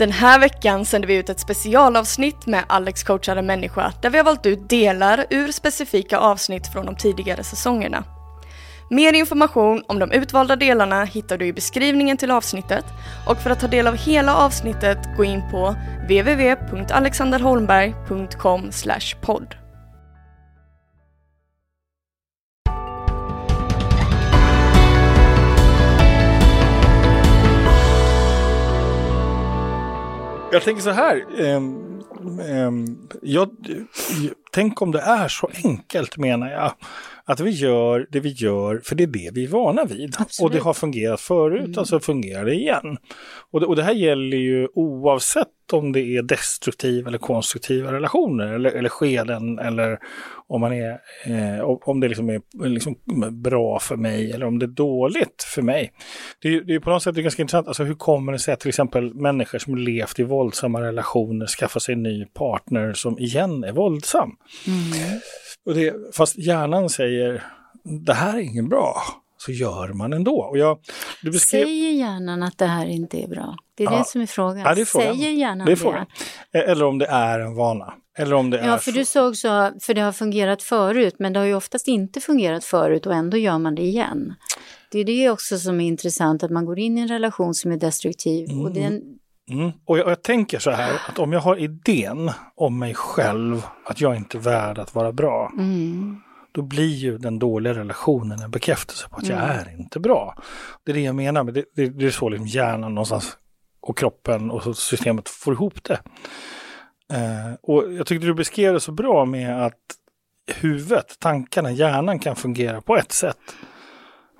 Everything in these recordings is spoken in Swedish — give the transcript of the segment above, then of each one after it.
Den här veckan sänder vi ut ett specialavsnitt med Alex coachade människa där vi har valt ut delar ur specifika avsnitt från de tidigare säsongerna. Mer information om de utvalda delarna hittar du i beskrivningen till avsnittet och för att ta del av hela avsnittet gå in på www.alexanderholmberg.com podd. Jag tänker så här. Um, um, jag, tänk om det är så enkelt menar jag. Att vi gör det vi gör, för det är det vi är vana vid. Absolut. Och det har fungerat förut, mm. alltså fungerar det igen. Och det, och det här gäller ju oavsett om det är destruktiva eller konstruktiva relationer eller, eller skeden eller om, man är, eh, om det liksom är liksom bra för mig eller om det är dåligt för mig. Det är, det är på något sätt ganska intressant, alltså hur kommer det sig att till exempel människor som levt i våldsamma relationer skaffar sig en ny partner som igen är våldsam? Mm. Och det, fast hjärnan säger det här är ingen bra, så gör man ändå. Och jag, du beskrev... Säger hjärnan att det här inte är bra? Det är ja. det som är frågan. Ja, är frågan. Säger hjärnan det? Är frågan. det? Eller om det är en vana. Eller om det ja, är för du sa också, för det har fungerat förut, men det har ju oftast inte fungerat förut och ändå gör man det igen. Det är det också som är intressant, att man går in i en relation som är destruktiv. Mm. Och den... Mm. Och jag, jag, tänker så här, att om jag har idén om mig själv, att jag inte är värd att vara bra, mm. Då blir ju den dåliga relationen en bekräftelse på att jag mm. är inte bra. Det är det jag menar, men det, det, det är så liksom hjärnan någonstans och kroppen och systemet får ihop det. Eh, och jag tyckte du beskrev det så bra med att huvudet, tankarna, hjärnan kan fungera på ett sätt.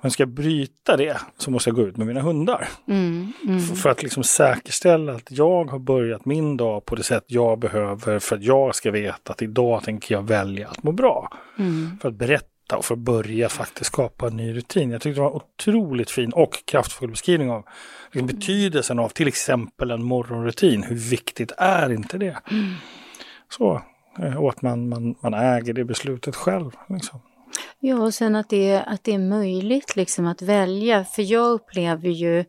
Men ska jag bryta det så måste jag gå ut med mina hundar. Mm, mm. För, att liksom säkerställa att jag har börjat min dag på det sätt jag behöver för att jag ska veta att idag tänker jag välja att må bra. Mm. För att berätta och för att börja faktiskt skapa en ny rutin. Jag tyckte det var en otroligt fin och kraftfull beskrivning av liksom betydelsen av till exempel en morgonrutin. Hur viktigt är inte det? Mm. Så, eh, och att man, man, man äger det beslutet själv. Liksom. Ja, och sen att det, att det är möjligt liksom att välja. För jag upplever ju,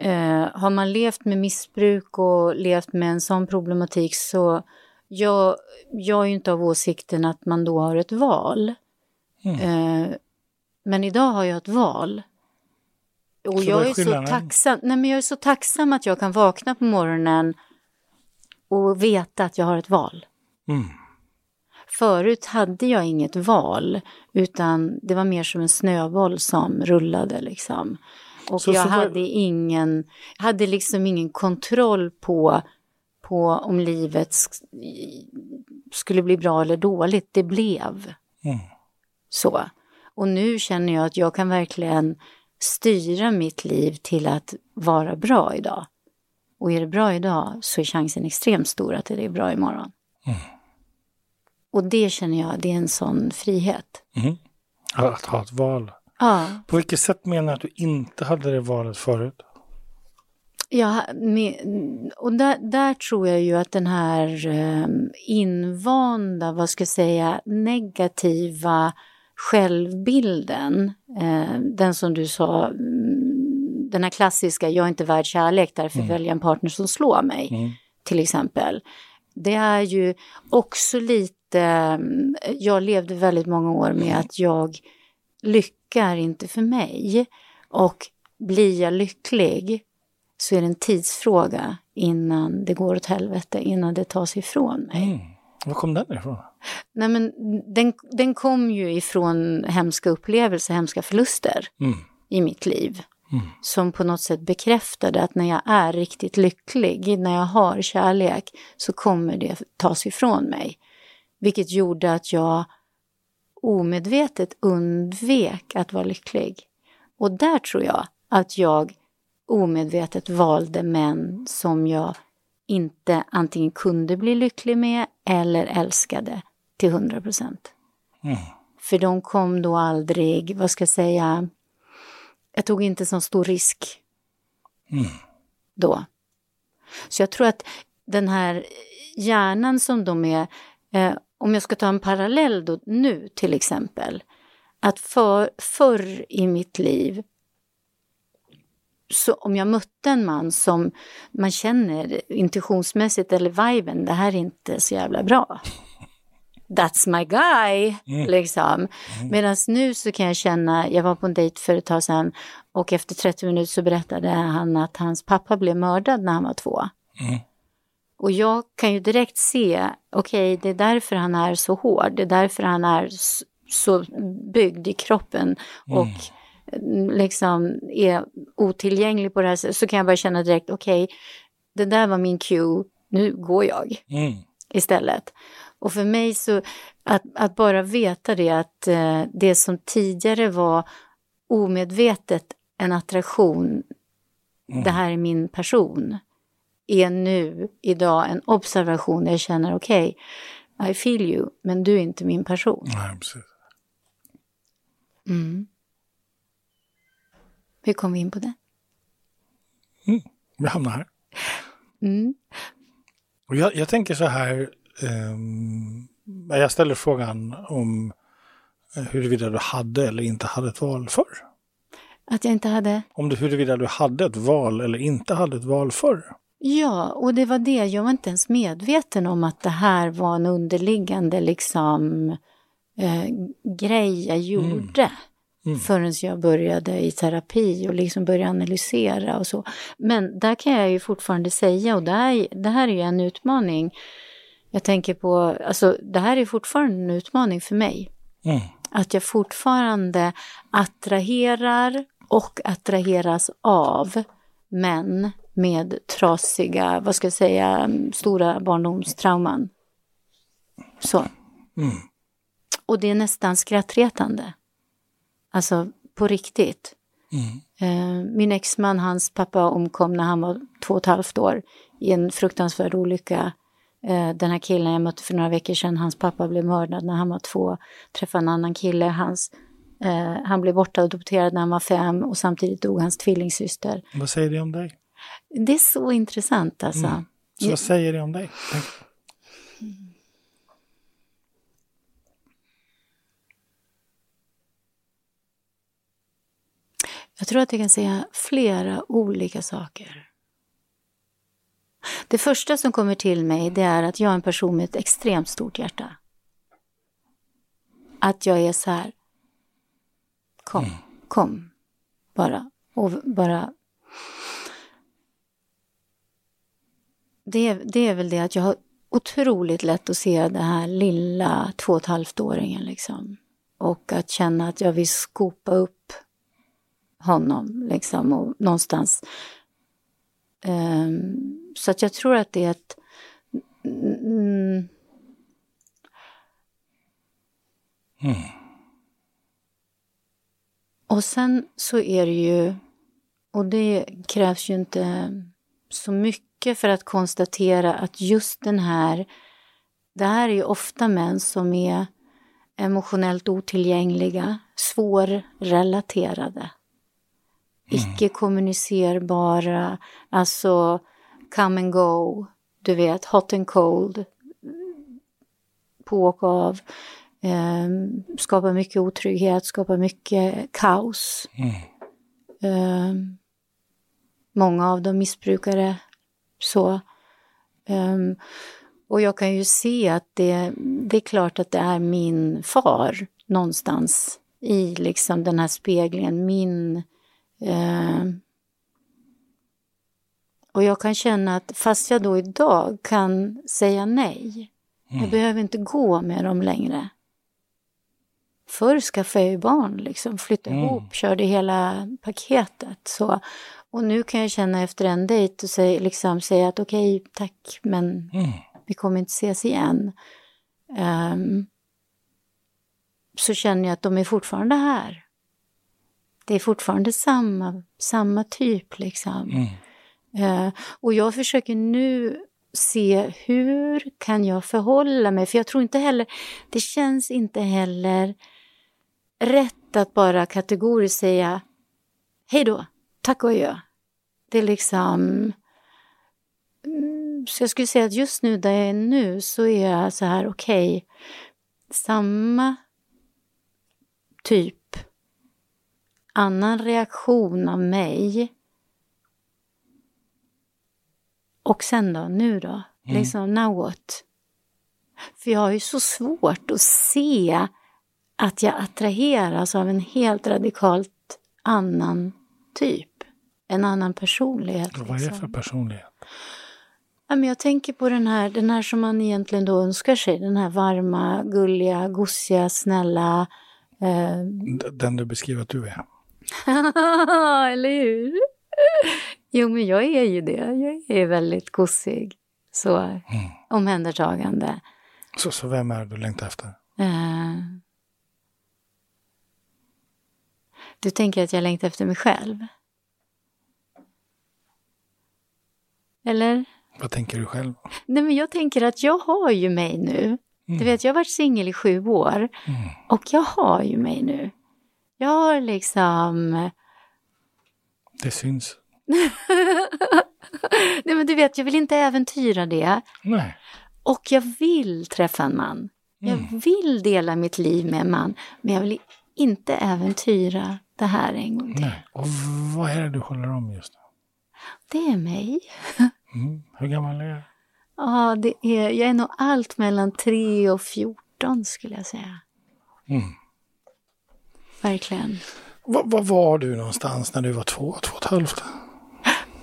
eh, har man levt med missbruk och levt med en sån problematik så jag, jag är ju inte av åsikten att man då har ett val. Mm. Eh, men idag har jag ett val. Och så jag är, är så tacksam, nej men jag är så tacksam att jag kan vakna på morgonen och veta att jag har ett val. Mm. Förut hade jag inget val, utan det var mer som en snöboll som rullade liksom. Och så, jag så hade var... ingen, hade liksom ingen kontroll på, på om livet skulle bli bra eller dåligt. Det blev mm. så. Och nu känner jag att jag kan verkligen styra mitt liv till att vara bra idag. Och är det bra idag så är chansen extremt stor att det är bra imorgon. Mm. Och det känner jag, det är en sån frihet. Mm. Att ha ett val. Ja. På vilket sätt menar du att du inte hade det valet förut? Ja, och där, där, tror jag ju att den här ehm, invanda, vad ska jag säga, negativa självbilden, eh, den som du sa, mm, den här klassiska, jag är inte värd kärlek, därför mm. väljer jag en partner som slår mig, mm. till exempel. Det är ju också lite, mm, jag levde väldigt många år med att jag lyckar inte för mig. Och blir jag lycklig så är det en tidsfråga innan det går åt helvete, innan det tas ifrån mig. Mm. Var kom den ifrån? Nej, men den, den kom ju ifrån hemska upplevelser, hemska förluster mm. i mitt liv. Mm. Som på något sätt bekräftade att när jag är riktigt lycklig, när jag har kärlek, så kommer det tas ifrån mig. Vilket gjorde att jag omedvetet undvek att vara lycklig. Och där tror jag att jag omedvetet valde män som jag inte antingen kunde bli lycklig med eller älskade till 100 procent. Mm. För de kom då aldrig, vad ska jag säga, jag tog inte så stor risk mm. då. Så jag tror att den här hjärnan som de är, eh, om jag ska ta en parallell då nu till exempel, att för, förr i mitt liv så om jag mötte en man som man känner intuitionsmässigt eller viben, det här är inte så jävla bra. That's my guy, mm. liksom. Mm. Medan nu så kan jag känna, jag var på en dejt för ett tag sedan och efter 30 minuter så berättade han att hans pappa blev mördad när han var två. Mm. Och jag kan ju direkt se, okej, okay, det är därför han är så hård, det är därför han är så byggd i kroppen och mm. liksom är otillgänglig på det här sättet. Så kan jag bara känna direkt, okej, okay, det där var min cue, nu går jag mm. istället. Och för mig så, att, att bara veta det att eh, det som tidigare var omedvetet en attraktion, mm. det här är min person, är nu idag en observation där jag känner okej, okay, I feel you, men du är inte min person. Nej, precis. Mm. Hur kom vi in på det? Mm, vi hamnar här. Mm. Och jag, jag, tänker så här, um, jag ställer frågan om huruvida du hade eller inte hade ett val förr. Att jag inte hade? Om du, huruvida du hade ett val eller inte hade ett val förr. Ja, och det var det. Jag var inte ens medveten om att det här var en underliggande liksom eh, grej jag gjorde. Mm. Mm. Förrän jag började i terapi och liksom började analysera och så. Men där kan jag ju fortfarande säga, och det här, det här är ju en utmaning. Jag tänker på, alltså det här är fortfarande en utmaning för mig. Mm. Att jag fortfarande attraherar och attraheras av män med trasiga, vad ska jag säga, stora barndomstrauman. Så. Mm. Och det är nästan skrattretande. Alltså på riktigt. Mm. Eh, min exman, hans pappa omkom när han var två och ett halvt år i en fruktansvärd olycka. Eh, den här killen jag mötte för några veckor sedan, hans pappa blev mördad när han var två. Träffade en annan kille, hans, eh, han blev bortadopterad när han var fem och samtidigt dog hans tvillingsyster. Vad säger det om dig? Det är så intressant alltså. Mm. Så vad säger det om dig? Jag tror att jag kan säga flera olika saker. Det första som kommer till mig det är att jag är en person med ett extremt stort hjärta. Att jag är så här, kom, mm. kom, bara. Och bara det, det är väl det att jag har otroligt lätt att se den här lilla två och ett halvt-åringen liksom. Och att känna att jag vill skopa upp honom liksom och någonstans. Um, så att jag tror att det är ett... Mm, mm. Och sen så är det ju, och det krävs ju inte så mycket för att konstatera att just den här, det här är ju ofta män som är emotionellt otillgängliga, svårrelaterade icke-kommunicerbara, alltså come and go, du vet, hot and cold, på och av, eh, skapar mycket otrygghet, skapar mycket kaos. Mm. Eh, många av dem missbrukare, så. Um, och jag kan ju se att det, det är klart att det är min far någonstans i liksom den här speglingen, min Eh, och jag kan känna att fast jag då idag kan säga nej, mm. jag behöver inte gå med dem längre. Förr skaffade jag ju barn, liksom, flyttade mm. ihop, körde hela paketet. Så. Och nu kan jag känna efter en dejt och säga, liksom, säga att okej, okay, tack, men mm. vi kommer inte ses igen. Um, så känner jag att de är fortfarande här det är fortfarande samma, samma typ liksom. Mm. Uh, och jag försöker nu se hur kan jag förhålla mig, för jag tror inte heller, det känns inte heller rätt att bara kategoriskt säga hej då, tack och adjö. Det är liksom, mm, så jag skulle säga att just nu där jag är nu så är jag så här, okej, okay, samma typ annan reaktion av mig och sen då, nu då? Mm. Liksom, now what? För jag har ju så svårt att se att jag attraheras av en helt radikalt annan typ. En annan personlighet. Vad är det liksom. för personlighet? Ja, men jag tänker på den här, den här som man egentligen då önskar sig. Den här varma, gulliga, gosiga, snälla. Eh, Den du beskriver att du är. eller hur? Jo, men jag är ju det. Jag är väldigt gosig. Så omhändertagande. Så, så vem är du längtar efter? Eh, du tänker att jag längtar efter mig själv? Eller? Vad tänker du själv? Nej, men jag tänker att jag har ju mig nu. Du vet, jag har varit singel i sju år och jag har ju mig nu. Jag har liksom... Det syns. Nej, men du vet, jag vill inte äventyra det. Nej. Och jag vill träffa en man. Jag vill dela mitt liv med en man. Men jag vill inte äventyra det här en gång till. Nej. Och vad är det du håller om just nu? Det är mig. Mm. Hur gammal är du? Ja, det är, jag är nog allt mellan 3 och 14 skulle jag säga. Mm. Verkligen. Var, var du någonstans när du var två, två och ett halvt?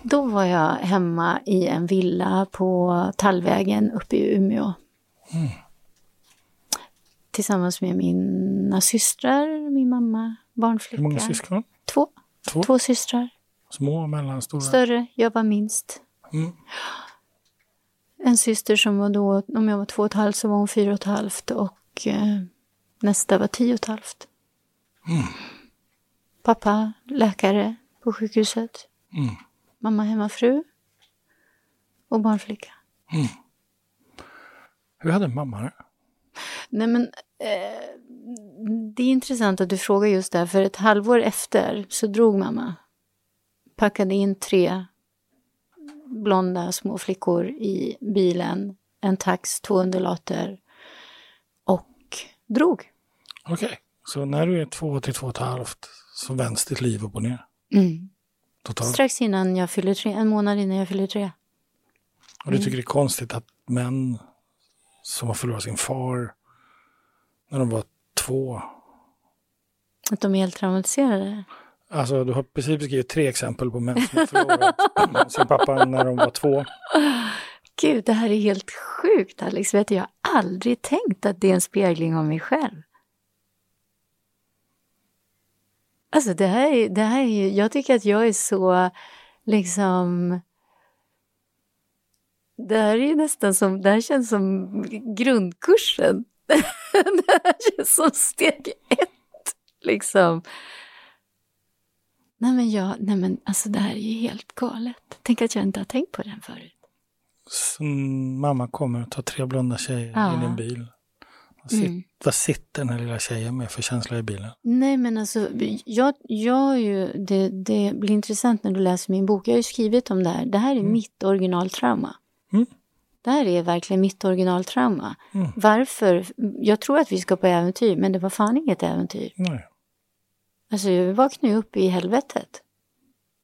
Då var jag hemma i en villa på Tallvägen uppe i Umeå. Tillsammans med mina systrar, min mamma, barnflicka. Hur många syskon? Två. Två? Två systrar. Små, mellanstora? Större, jag var minst. Mm. En syster som var då, om jag var två och ett halvt så var hon fyra och ett halvt och eh, nästa var tio och ett halvt. Pappa, läkare på sjukhuset. Mm. Mamma hemmafru. Och barnflicka. Hur hade mamma det? Nej men, eh, det är intressant att du frågar just det för ett halvår efter så drog mamma. Packade in tre blonda små flickor i bilen, en tax, två undulater och drog. Okej, så när du är två till två och ett halvt så vänds ditt liv upp och ner? Mm. Totalt? Strax innan jag fyller tre, en månad innan jag fyller tre. Och du tycker det är konstigt att män som har förlorat sin far när de var två. Att de är helt traumatiserade. Alltså du har precis beskrivit tre exempel på män som har förlorat sin pappa när de var två. Gud, det här är helt sjukt Alex. Vet du, jag har aldrig tänkt att det är en spegling av mig själv. Alltså det här är, det här är ju, jag tycker att jag är så liksom det här är ju nästan som, det här känns som grundkursen. det här känns som steg ett, liksom. Nej men jag, nej men alltså det här är ju helt galet. Tänk att jag inte har tänkt på den förut. Så mamma kommer och tar tre blonda tjejer Ja. i din bil. Vad, sit, vad sitter den här lilla tjejen med för känsla i bilen? Nej men alltså, jag, jag ju, det, det blir intressant när du läser min bok. Jag har ju skrivit om det här. Det här är mitt originaltrauma. Mm. Det här är verkligen mitt originaltrauma. Mm. Varför? Jag tror att vi ska på äventyr, men det var fan inget äventyr. Nej. Alltså jag vaknade upp i helvetet.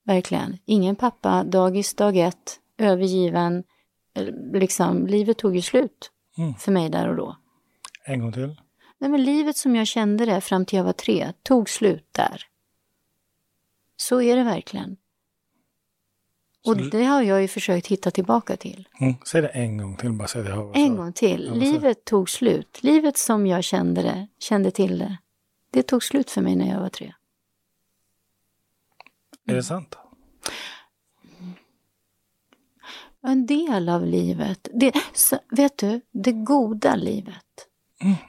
Verkligen. Ingen pappa, dagis dag ett, övergiven. Eller Liksom, livet tog ju slut Mm. för mig där och då. En gång till. Nej, men livet som jag kände det fram till jag var tre tog slut där. Så är det verkligen. Och Så- det har jag ju försökt hitta tillbaka till. Mm. Säg det en gång till bara så att jag hör En gång till. Livet tog slut. Livet som jag kände det, kände till det. Det tog slut för mig när jag var tre. Är det sant? En del av livet. Det, så, vet du, det goda livet.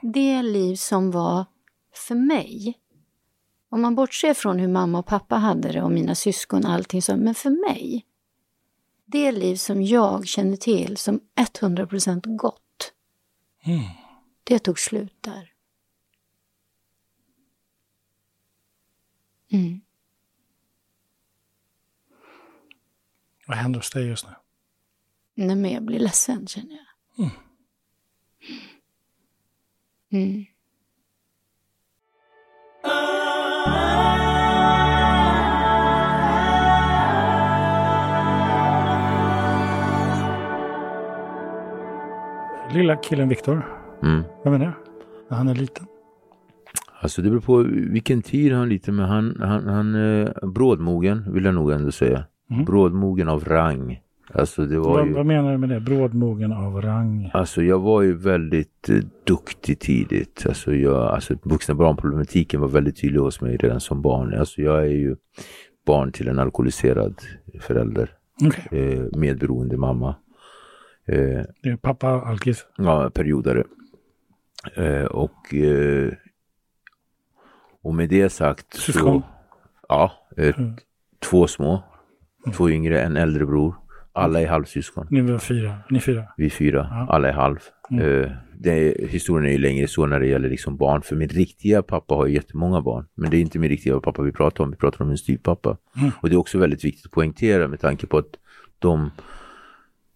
Det liv som var för mig. Om man bortser från hur mamma och pappa hade det och mina syskon och allting så. Men för mig. Det liv som jag kände till som 100% gott. Mm. Det tog slut där. Mm. Vad händer hos dig just nu? Nej, men jag blir ledsen känner jag. Mm. lilla killen Viktor, Mm. vem är det? När han är liten? Alltså det beror på vilken tid han är liten, men han, han, han är brådmogen vill jag nog ändå säga. Mm. Brådmogen av rang. Alltså det var Vad, ju... vad menar du med det? Brådmogen av rang? Alltså jag var ju väldigt eh, duktig tidigt. Alltså, jag, alltså vuxna barnproblematiken var väldigt tydlig hos mig redan som barn. Alltså jag är ju barn till en alkoholiserad förälder. Okej, Eh, medberoende mamma. Eh, det är pappa alkis. ja, periodare. Eh, och, eh, och med det sagt Syskon? så... Ja, eh, Mm. två små. Två yngre, en äldre bror. Alla är halvsyskon. Ni var fyra. Ni fyra. Vi är fyra, Ja. alla är halv. Mm. Det är, historien är ju längre så när det gäller liksom barn. För min riktiga pappa har ju jättemånga barn. Men det är inte min riktiga pappa vi pratar om. Vi pratar om en styvpappa. Mm. Och det är också väldigt viktigt att poängtera med tanke på att de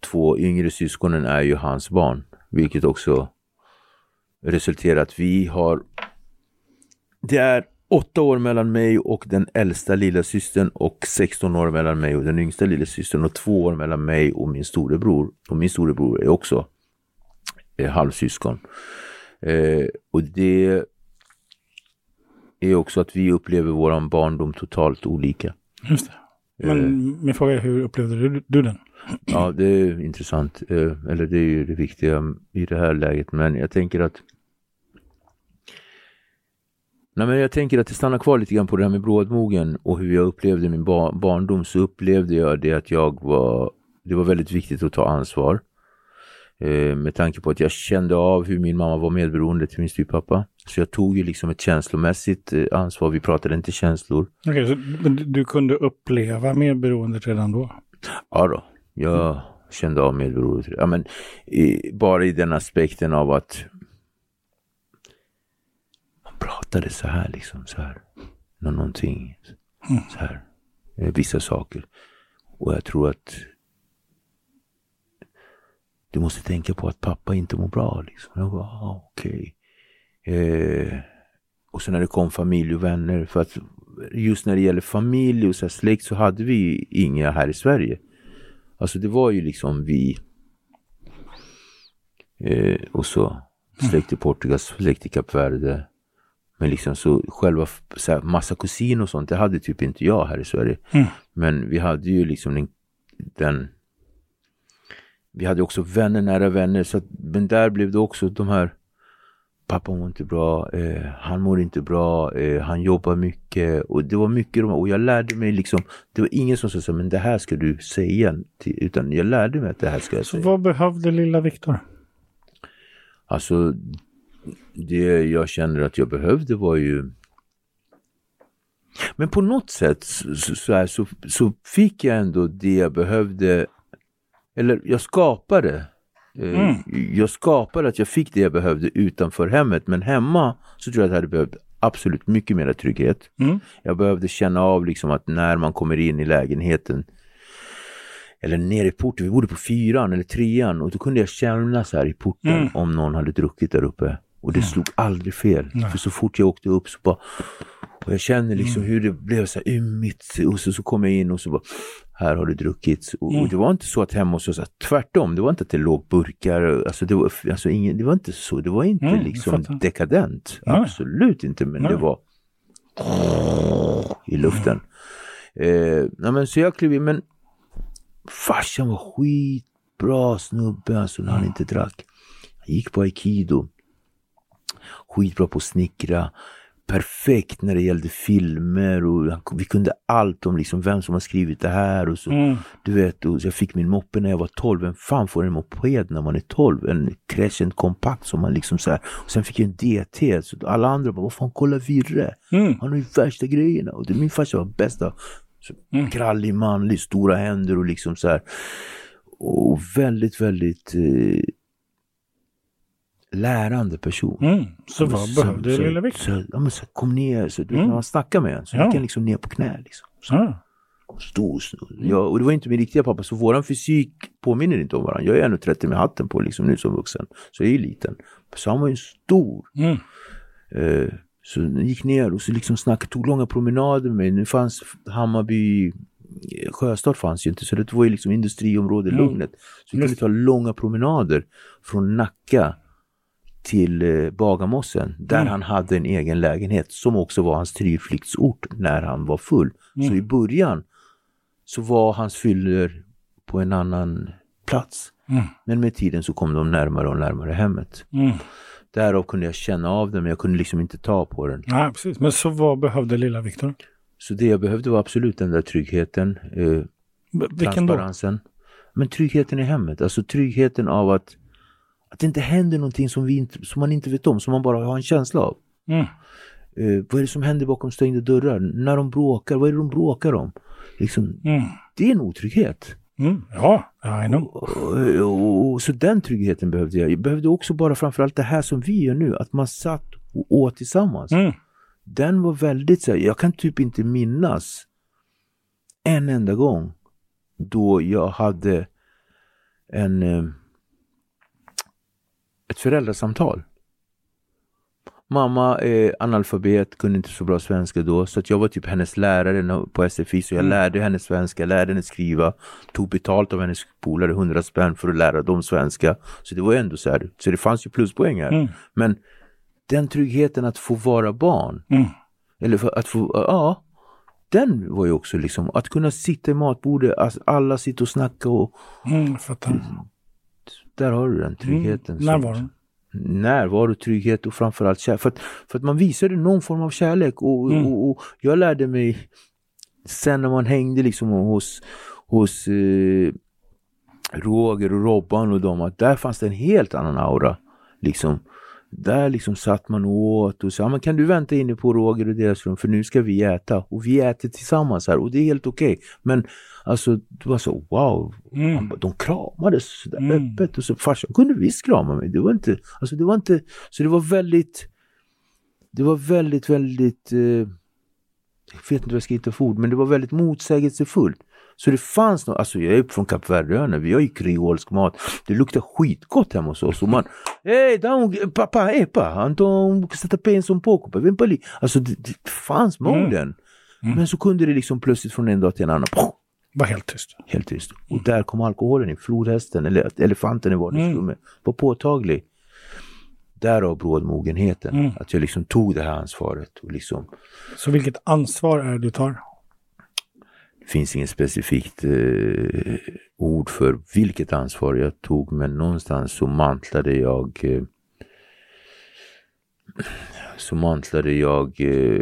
två yngre syskonen är ju hans barn. Vilket också resulterar att vi har... Det är åtta år mellan mig och den äldsta lilla systern och 16 år mellan mig och den yngsta lilla systern och två år mellan mig och min storebror. Och min storebror är också eh, halvsyskon. Eh, och det är också att vi upplever våran barndom totalt olika. Just det. Men Eh, min fråga är hur upplevde du, du den? Ja, det är intressant. Eh, Eller det är ju det viktiga i det här läget. Men jag tänker att Nej, men jag tänker att det stannar kvar lite grann på det här med brådmogen och hur jag upplevde min bar barndom. Så upplevde jag det att jag var, det var väldigt viktigt att ta ansvar. Eh, med tanke på att jag kände av hur min mamma var medberoende till min styvpappa. Så jag tog ju liksom ett känslomässigt eh, ansvar. Vi pratade inte känslor. Okej, så men du- kunde uppleva medberoendet redan då? Ja då, jag kände av medberoendet. Ja, men, i, bara i den aspekten av att pratade så här liksom, så här. Nå- Någonting, så här. Eh, Vissa saker. Och jag tror att du måste tänka på att pappa inte mår bra. Liksom. Jag bara, ah, okej. Eh, och sen när det kom familj och vänner. För att just när det gäller familj och så släkt så hade vi inga här i Sverige. Alltså det var ju liksom vi. Eh, och så släkt i Portugal, släkt i Kap Verde. Men liksom så själva så här, massa kusiner och sånt, det hade typ inte jag här i Sverige. Mm. Men vi hade ju liksom den, den vi hade också vänner, nära vänner. Så att, men där blev det också de här Pappa mår inte bra, eh, han mår inte bra, eh, han jobbar mycket och det var mycket de- och jag lärde mig liksom, det var ingen som sa så här, men det här ska du säga, till, utan jag lärde mig att det här ska jag Så säga. vad behövde lilla Viktor? Alltså, det jag känner att jag behövde var ju... Men på något sätt så, här, så, så fick jag ändå det jag behövde. Eller jag skapade. Eh, Mm. Jag skapade att jag fick det jag behövde utanför hemmet. Men hemma så tror jag att jag hade behövt absolut mycket mer trygghet. Mm. Jag behövde känna av liksom att när man kommer in i lägenheten eller ner i porten, vi bodde på fyran eller trean och då kunde jag känna så här i porten Mm. om någon hade druckit där uppe. Och det slog aldrig fel. Nej. För så fort jag åkte upp så bara och jag känner liksom Mm. hur det blev så här ymmigt och så, så kom jag in och så bara här har det druckits. Och, Mm. och det var inte så att hemma hos oss, att tvärtom, det var inte att det låg burkar, alltså det var, alltså ingen, det var inte så, det var inte Mm, liksom dekadent. Nej. Absolut inte, men Nej. det var i luften. Eh, nej, men så jag klev in, men farsan var skitbra snubbe alltså när han inte drack. Han gick på aikido. Skitbra på att snickra. Perfekt när det gällde filmer och han, vi kunde allt om liksom vem som har skrivit det här och så. Mm. Du vet, och så jag fick min moppe när jag var 12. Vem fan får en moped när man är 12? En Crescent kompakt som man liksom så här. Och sen fick jag en DT. Så alla andra bara, vad fan kolla Virre. Mm. Han har ju värsta grejerna. Och det, min farsa var bästa. Så, Mm. Krallig, manlig, stora händer och liksom så här. Och väldigt, väldigt eh, lärande person. Mm. Så vad Så- behövde så, lilla Viktor? Så, ja, men så kom ner, så, du, Mm. man snackar med en så Ja. gick han liksom ner på knä. Liksom. Så, Ah. stor snubbe. Ja, och det var inte min riktiga pappa, så våran fysik påminner inte om varandra. Jag är 1,30 med hatten på liksom nu som vuxen. Så jag är ju liten. Så han var ju stor. Mm. Eh, så jag gick ner och så liksom snackade, tog långa promenader med mig. Nu fanns Hammarby Sjöstad fanns ju inte så det var ju liksom industriområde Mm. Lugnet. Så vi kunde ta långa promenader från Nacka till eh, Bagarmossen där Mm. han hade en egen lägenhet som också var hans tillflyktsort när han var full. Mm. Så i början så var hans fyller på en annan plats. Mm. Men med tiden så kom de närmare och närmare hemmet. Mm. Därav kunde jag känna av det men jag kunde liksom inte ta på den. Ja, precis. Men så vad behövde lilla Viktor? Så det jag behövde var absolut den där tryggheten, eh, B- Vilken då? transparensen. Men tryggheten i hemmet, alltså tryggheten av att, att det inte händer någonting som, vi inte, som man inte vet om, som man bara har en känsla av. Mm. Eh, vad är det som händer bakom stängda dörrar? När de bråkar, vad är det de bråkar om? Liksom, Mm. det är en otrygghet. Mm. Ja, I know. Och, och, och, så den tryggheten behövde jag. Jag behövde också bara framförallt det här som vi gör nu, att man satt och åt tillsammans. Mm. Den var väldigt så här, jag kan typ inte minnas en enda gång då jag hade en eh, ett föräldrasamtal. Mamma är analfabet, kunde inte så bra svenska då, så att jag var typ hennes lärare på SFI, så jag Mm. lärde henne svenska, lärde henne skriva, tog betalt av hennes polare, 100 spänn för att lära dem svenska. Så det var ändå så här, så det fanns ju pluspoäng här. Mm. Men den tryggheten att få vara barn, Mm. eller att få, ja, den var ju också liksom, att kunna sitta i matbordet, att alla sitter och snackar och Mm. Där har du den tryggheten. Mm. Närvaron. Närvaro, trygghet och framförallt kärlek. För att, för att man visade någon form av kärlek och, Mm. och, och jag lärde mig sen när man hängde liksom hos, hos eh, Roger och Robban och dem att där fanns det en helt annan aura. Liksom. Där liksom satt man åt och sa, men kan du vänta inne på Roger och deras rum för nu ska vi äta. Och vi äter tillsammans här och det är helt okej. Men alltså det var så wow, Mm. bara, de kramades sådär Mm. öppet och så farsan kunde visst krama mig. Det var inte, alltså det var inte, så det var väldigt, det var väldigt, väldigt, eh, jag vet inte vad jag ska hitta för ord, men det var väldigt motsägelsefullt. Så det fanns något, alltså jag är från Kap Verdeöarna, vi har ju kreolsk mat, det luktar skitgott hemma hos oss och man, hej, pappa, epa, então você tá pensando um pouco, pa, vem pa ali. Alltså det, det fanns moden. Mm. Men så kunde det liksom plötsligt från en dag till en annan, poff, Var helt tyst. Helt tyst. Och där kom alkoholen in. Flodhästen eller elefanten i vardagsrummet var påtaglig. Därav brådmogenheten. Mm. Att jag liksom tog det här ansvaret. Och liksom, Så vilket ansvar är det du tar? det finns inget specifikt eh, ord för vilket ansvar jag tog men någonstans så mantlade jag eh, så mantlade jag eh,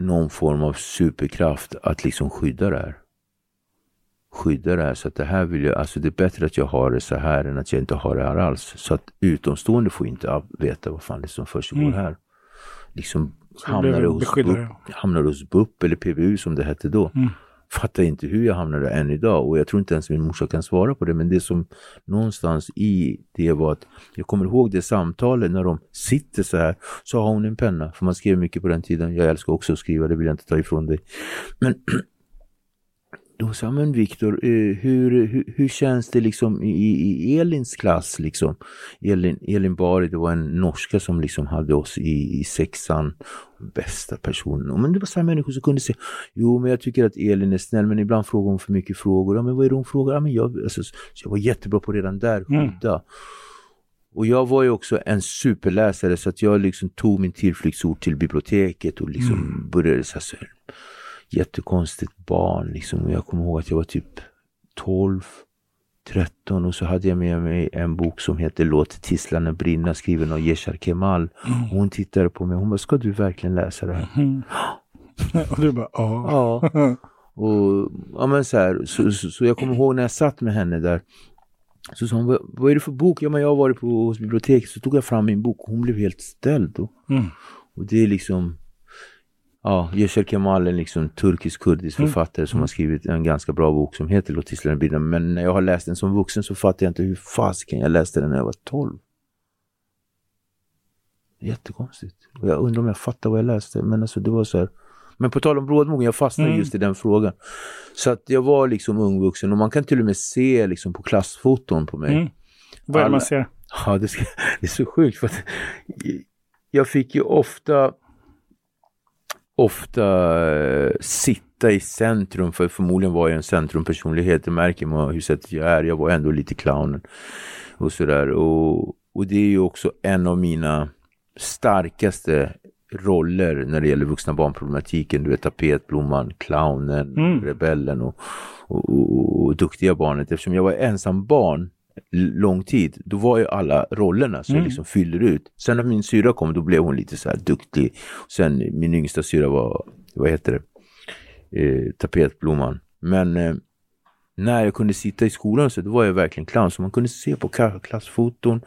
någon form av superkraft att liksom skydda det här. Skydda det här så att det här vill jag, alltså det är bättre att jag har det så här än att jag inte har det här alls. Så att utomstående får inte veta vad fan det är som försiggår Mm. här. Liksom hamnade blev hos. BUP, hamnade hos BUP eller PBU som det hette då. Mm. Fattar inte hur jag hamnade där än idag och jag tror inte ens min morsa kan svara på det. Men det som någonstans i det var att jag kommer ihåg det samtalet när de sitter så här. Så har hon en penna, för man skrev mycket på den tiden. Jag älskar också att skriva, det vill jag inte ta ifrån dig. Men då sa men Viktor, eh, hur, hur, hur känns det liksom i, i Elins klass liksom? Elin, Elin Bari, det var en norska som liksom hade oss i, i sexan. Bästa personen. Men det var samma människor som kunde säga, jo men jag tycker att Elin är snäll men ibland frågar hon för mycket frågor. Ja men vad är det hon frågar? Ja, men jag, alltså, så jag var jättebra på redan där, Mm. skydda. Och jag var ju också en superläsare så att jag liksom tog min tillflyktsort till biblioteket och liksom började så här, så här jättekonstigt barn liksom. Jag kommer ihåg att jag var typ 12, 13 och så hade jag med mig en bok som heter Låt tisslarna brinna skriven av Yeshar Kemal. Och hon tittade på mig och hon bara, ska du verkligen läsa det här? Mm. Och du bara, ja. Ja. Och, ja men så, här, så, så, så jag kommer ihåg när jag satt med henne där. Så sa hon, vad är det för bok? Ja men jag har varit på, hos biblioteket. Så tog jag fram min bok och hon blev helt ställd. Och, Mm. och det är liksom, ja, Yeshar Kemal är liksom turkisk-kurdisk Mm. författare som har skrivit en ganska bra bok som heter Låt tisslarna brinna. Men när jag har läst den som vuxen så fattar jag inte hur fasiken jag läste den när jag var 12. Jättekonstigt. Och jag undrar om jag fattar vad jag läste. Men alltså det var så här. Men på tal om brådmogen, jag fastnade Mm. just i den frågan. Så att jag var liksom ungvuxen och man kan till och med se liksom på klassfoton på mig. Mm. Vad är det man ser? Ja, det, ska, det är så sjukt för att jag fick ju ofta ofta eh, sitta i centrum, för förmodligen var jag en centrumpersonlighet, det märker man hur sättet jag är. Jag var ändå lite clownen och sådär. Och, och det är ju också en av mina starkaste roller när det gäller vuxna barnproblematiken. Du vet tapetblomman, clownen, Mm. rebellen och, och, och, och duktiga barnet. Eftersom jag var ensam barn lång tid, då var ju alla rollerna som Mm. liksom fyller ut. Sen när min syra kom, då blev hon lite så här duktig. Sen min yngsta syra var, vad heter det, eh, tapetblomman. Men eh, när jag kunde sitta i skolan så då var jag verkligen clown. Så man kunde se på klassfoton.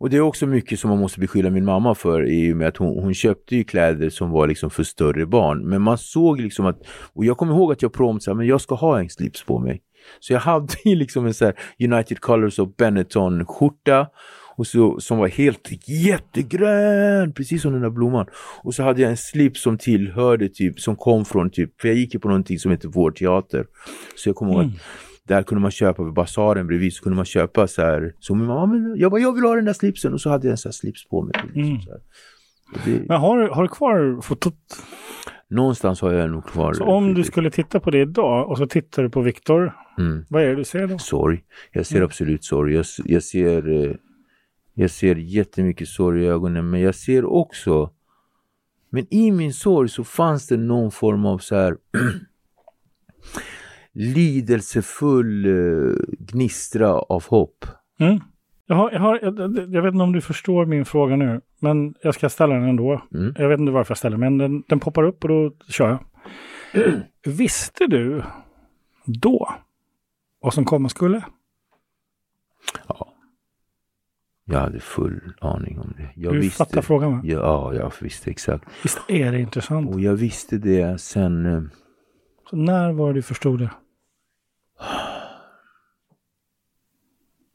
Och det är också mycket som man måste beskylla min mamma för i och med att hon, hon köpte ju kläder som var liksom för större barn. Men man såg liksom att, och jag kommer ihåg att jag prompt men jag ska ha en slips på mig. Så jag hade ju liksom en så United Colors of Benetton skjorta och så, som var helt jättegrön, precis som den där blomman. Och så hade jag en slips som tillhörde typ, som kom från typ, för jag gick ju på någonting som heter Vår Teater. Så jag kommer ihåg att där kunde man köpa vid basaren bredvid så kunde man köpa så här. Så min mamma, jag bara, jag vill ha den där slipsen och så hade jag en sån här slips på mig. Liksom, Mm. så. Och det, Men har, har du kvar fotot? Någonstans har jag nog kvar Så om du skulle titta på det idag och så tittar du på Viktor, Mm. vad är det du ser då? Sorg. Jag ser Mm. absolut sorg. Jag, jag ser eh, jag ser jättemycket sorg i ögonen men jag ser också men i min sorg så fanns det någon form av så här lidelsefull eh, gnistra av hopp. Mm. Jag, har, jag, har, jag, vet inte om du förstår min fråga nu, men jag ska ställa den ändå. Mm. Jag vet inte varför jag ställer men den, den poppar upp och då kör jag. Visste du då vad som komma skulle? Ja. Jag hade full aning om det. Jag du visste. fattar frågan va? Ja, jag visste exakt. Visst är det intressant? Och jag visste det sen eh, Så när var det du förstod det?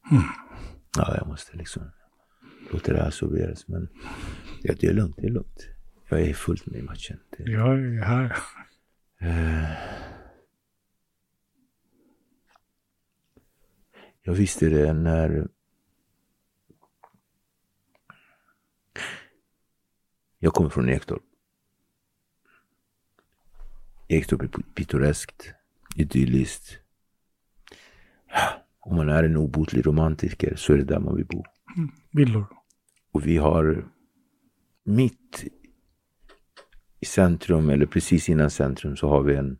Ja, jag måste liksom låta det här absorberas. Men ja, det är lugnt, det är lugnt. Jag är fullt med i matchen. Det, Jag är här. eh, jag visste det när jag kommer från Ektorp. Ektorp är pittoreskt, idylliskt. Om man är en obotlig romantiker så är det där man vill bo. Villor. Och vi har mitt i centrum, eller precis innan centrum, så har vi en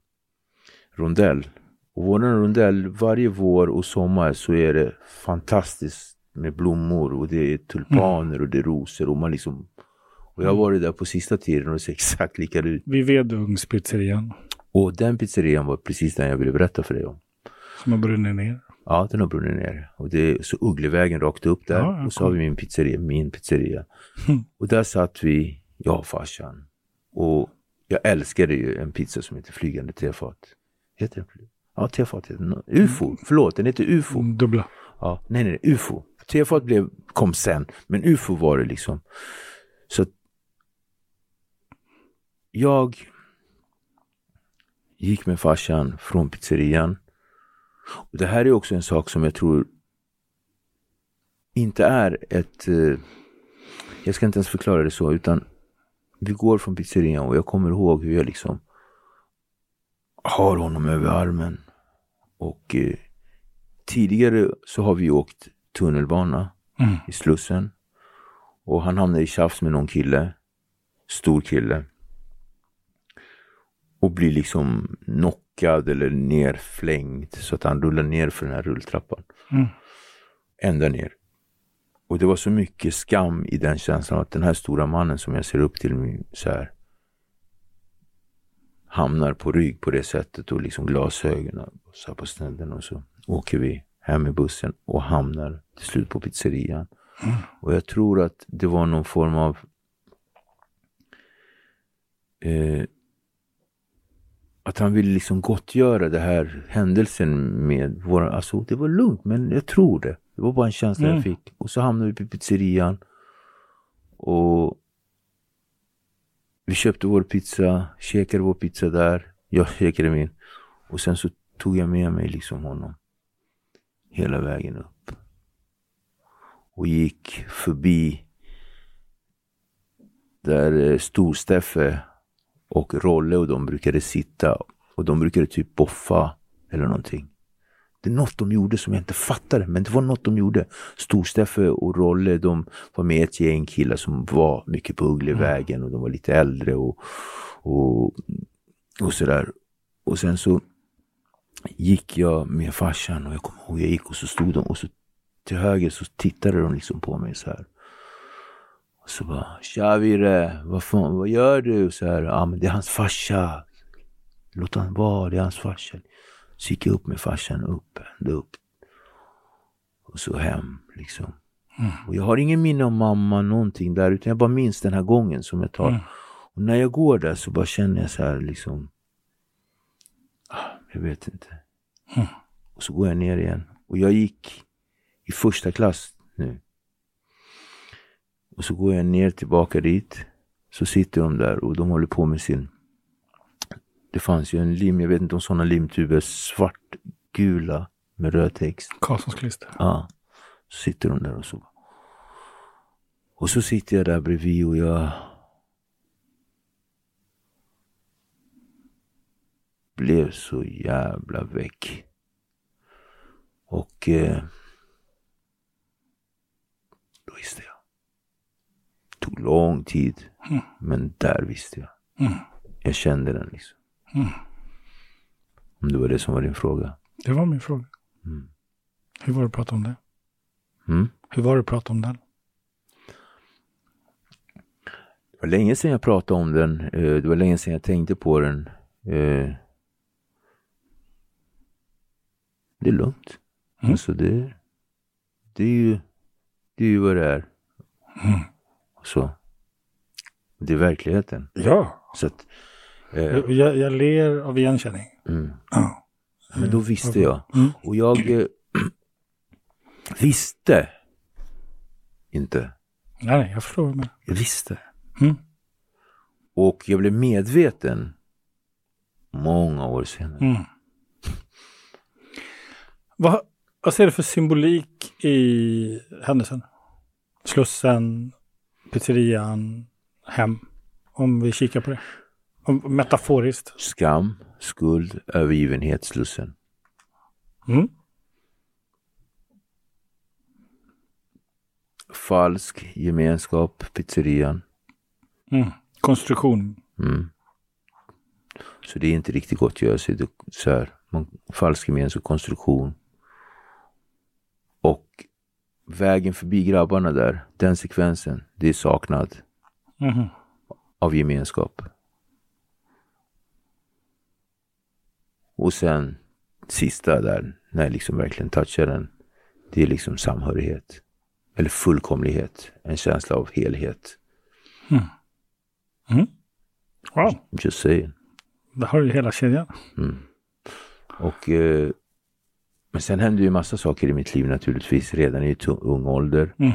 rondell. Och vår rondell, varje vår och sommar så är det fantastiskt med blommor och det är tulpaner och det är rosor och man liksom och jag har varit där på sista tiden och det ser exakt lika ut. Vid Vedungspizzerian. Och den pizzerian var precis den jag ville berätta för dig om. Som har brunnit ner. Ja, den har brunnit ner. Och det är så Ugglevägen rakt upp där. Ja, och så har vi min pizzeria, min pizzeria. och där satt vi, jag och farsan. Och jag älskade ju en pizza som heter Flygande tefat. Heter den Ja, tefat heter den. UFO, förlåt, den heter UFO. Mm, Dubbla. Ja, nej, nej, UFO. Tefat blev, kom sen, men UFO var det liksom. Så jag gick med farsan från pizzerian. Och det här är också en sak som jag tror inte är ett... Eh, jag ska inte ens förklara det så, utan vi går från pizzerian och jag kommer ihåg hur jag liksom har honom över armen. Och eh, tidigare så har vi åkt tunnelbana Mm. i Slussen. Och han hamnade i tjafs med någon kille, stor kille. Och blir liksom knockad eller nerflängd så att han rullar ner för den här rulltrappan. Mm. Ända ner. Och det var så mycket skam i den känslan att den här stora mannen som jag ser upp till så här hamnar på rygg på det sättet och liksom glasögonen så här på snedden och så åker vi hem i bussen och hamnar till slut på pizzerian. Och jag tror att det var någon form av eh, att han ville liksom gottgöra det här händelsen med våra, alltså det var lugnt men jag tror det. Det var bara en känsla Mm. jag fick. Och så hamnade vi på pizzerian. Och vi köpte vår pizza, käkade vår pizza där. Jag käkade min. Och sen så tog jag med mig liksom honom. Hela vägen upp. Och gick förbi där eh, Stor-Steffe Och Rolle och de brukade sitta och de brukade typ boffa eller någonting. Det är något de gjorde som jag inte fattade, men det var något de gjorde. Storsteffe och Rolle, de var med ett gäng killar som var mycket på Ugglevägen och de var lite äldre och, och, och sådär. Och sen så gick jag med farsan och jag kommer ihåg, jag gick och så stod de och så till höger så tittade de liksom på mig så här. Och så bara, tja Virre, vad fan, vad gör du? Så här, ja men det är hans farsa. Låt han vara, det är hans farsa. Så gick jag upp med farsan upp, ända upp. Och så hem liksom. Mm. Och jag har ingen minne om mamma någonting där utan jag bara minns den här gången som jag tar. Mm. Och när jag går där så bara känner jag så här liksom. Ah, jag vet inte. Mm. Och så går jag ner igen. Och jag gick i första klass nu. Och så går jag ner tillbaka dit. Så sitter de där och de håller på med sin det fanns ju en lim, jag vet inte om sådana limtuber, svartgula med röd text. Karlssons klister. Ja. Så sitter de där och så. Och så sitter jag där bredvid och jag blev så jävla väck. Och eh, då visste tog lång tid, mm. men där visste jag. Mm. Jag kände den liksom. Mm. Om det var det som var din fråga. Det var min fråga. Mm. Hur var det att prata om det? Mm? Hur var det att prata om den? Det var länge sedan jag pratade om den. Eh, det var länge sedan jag tänkte på den. Eh, det är lugnt. Mm. Alltså det, det, är ju, det är ju vad det är. Mm. Så. Det är verkligheten. Ja. Så att, Eh. Jag, jag ler av igenkänning. Mm. Ja. Men då visste jag. Mm. Och jag eh, visste inte. Nej, jag förstår. Med. Jag visste. Mm. Och jag blev medveten många år senare. Mm. Vad, vad ser du för symbolik i händelsen? Slussen, pizzerian, hem. Om vi kikar på det. Metaforiskt. Skam, skuld, övergivenhet, slussen. Mm. Falsk gemenskap, pizzerian. Mm. Konstruktion. Mm. Så det är inte riktigt gott gottgörelse. Så här, falsk gemenskap, konstruktion. Och vägen förbi grabbarna där, den sekvensen, det är saknad. Mm. Av gemenskap. Och sen sista där, när jag liksom verkligen touchar den, det är liksom samhörighet. Eller fullkomlighet, en känsla av helhet. Mm. Mm. Wow. Just saying. Där har du hela kedjan. Mm. Och, eh, men sen hände ju massa saker i mitt liv naturligtvis redan i ung ålder. Mm.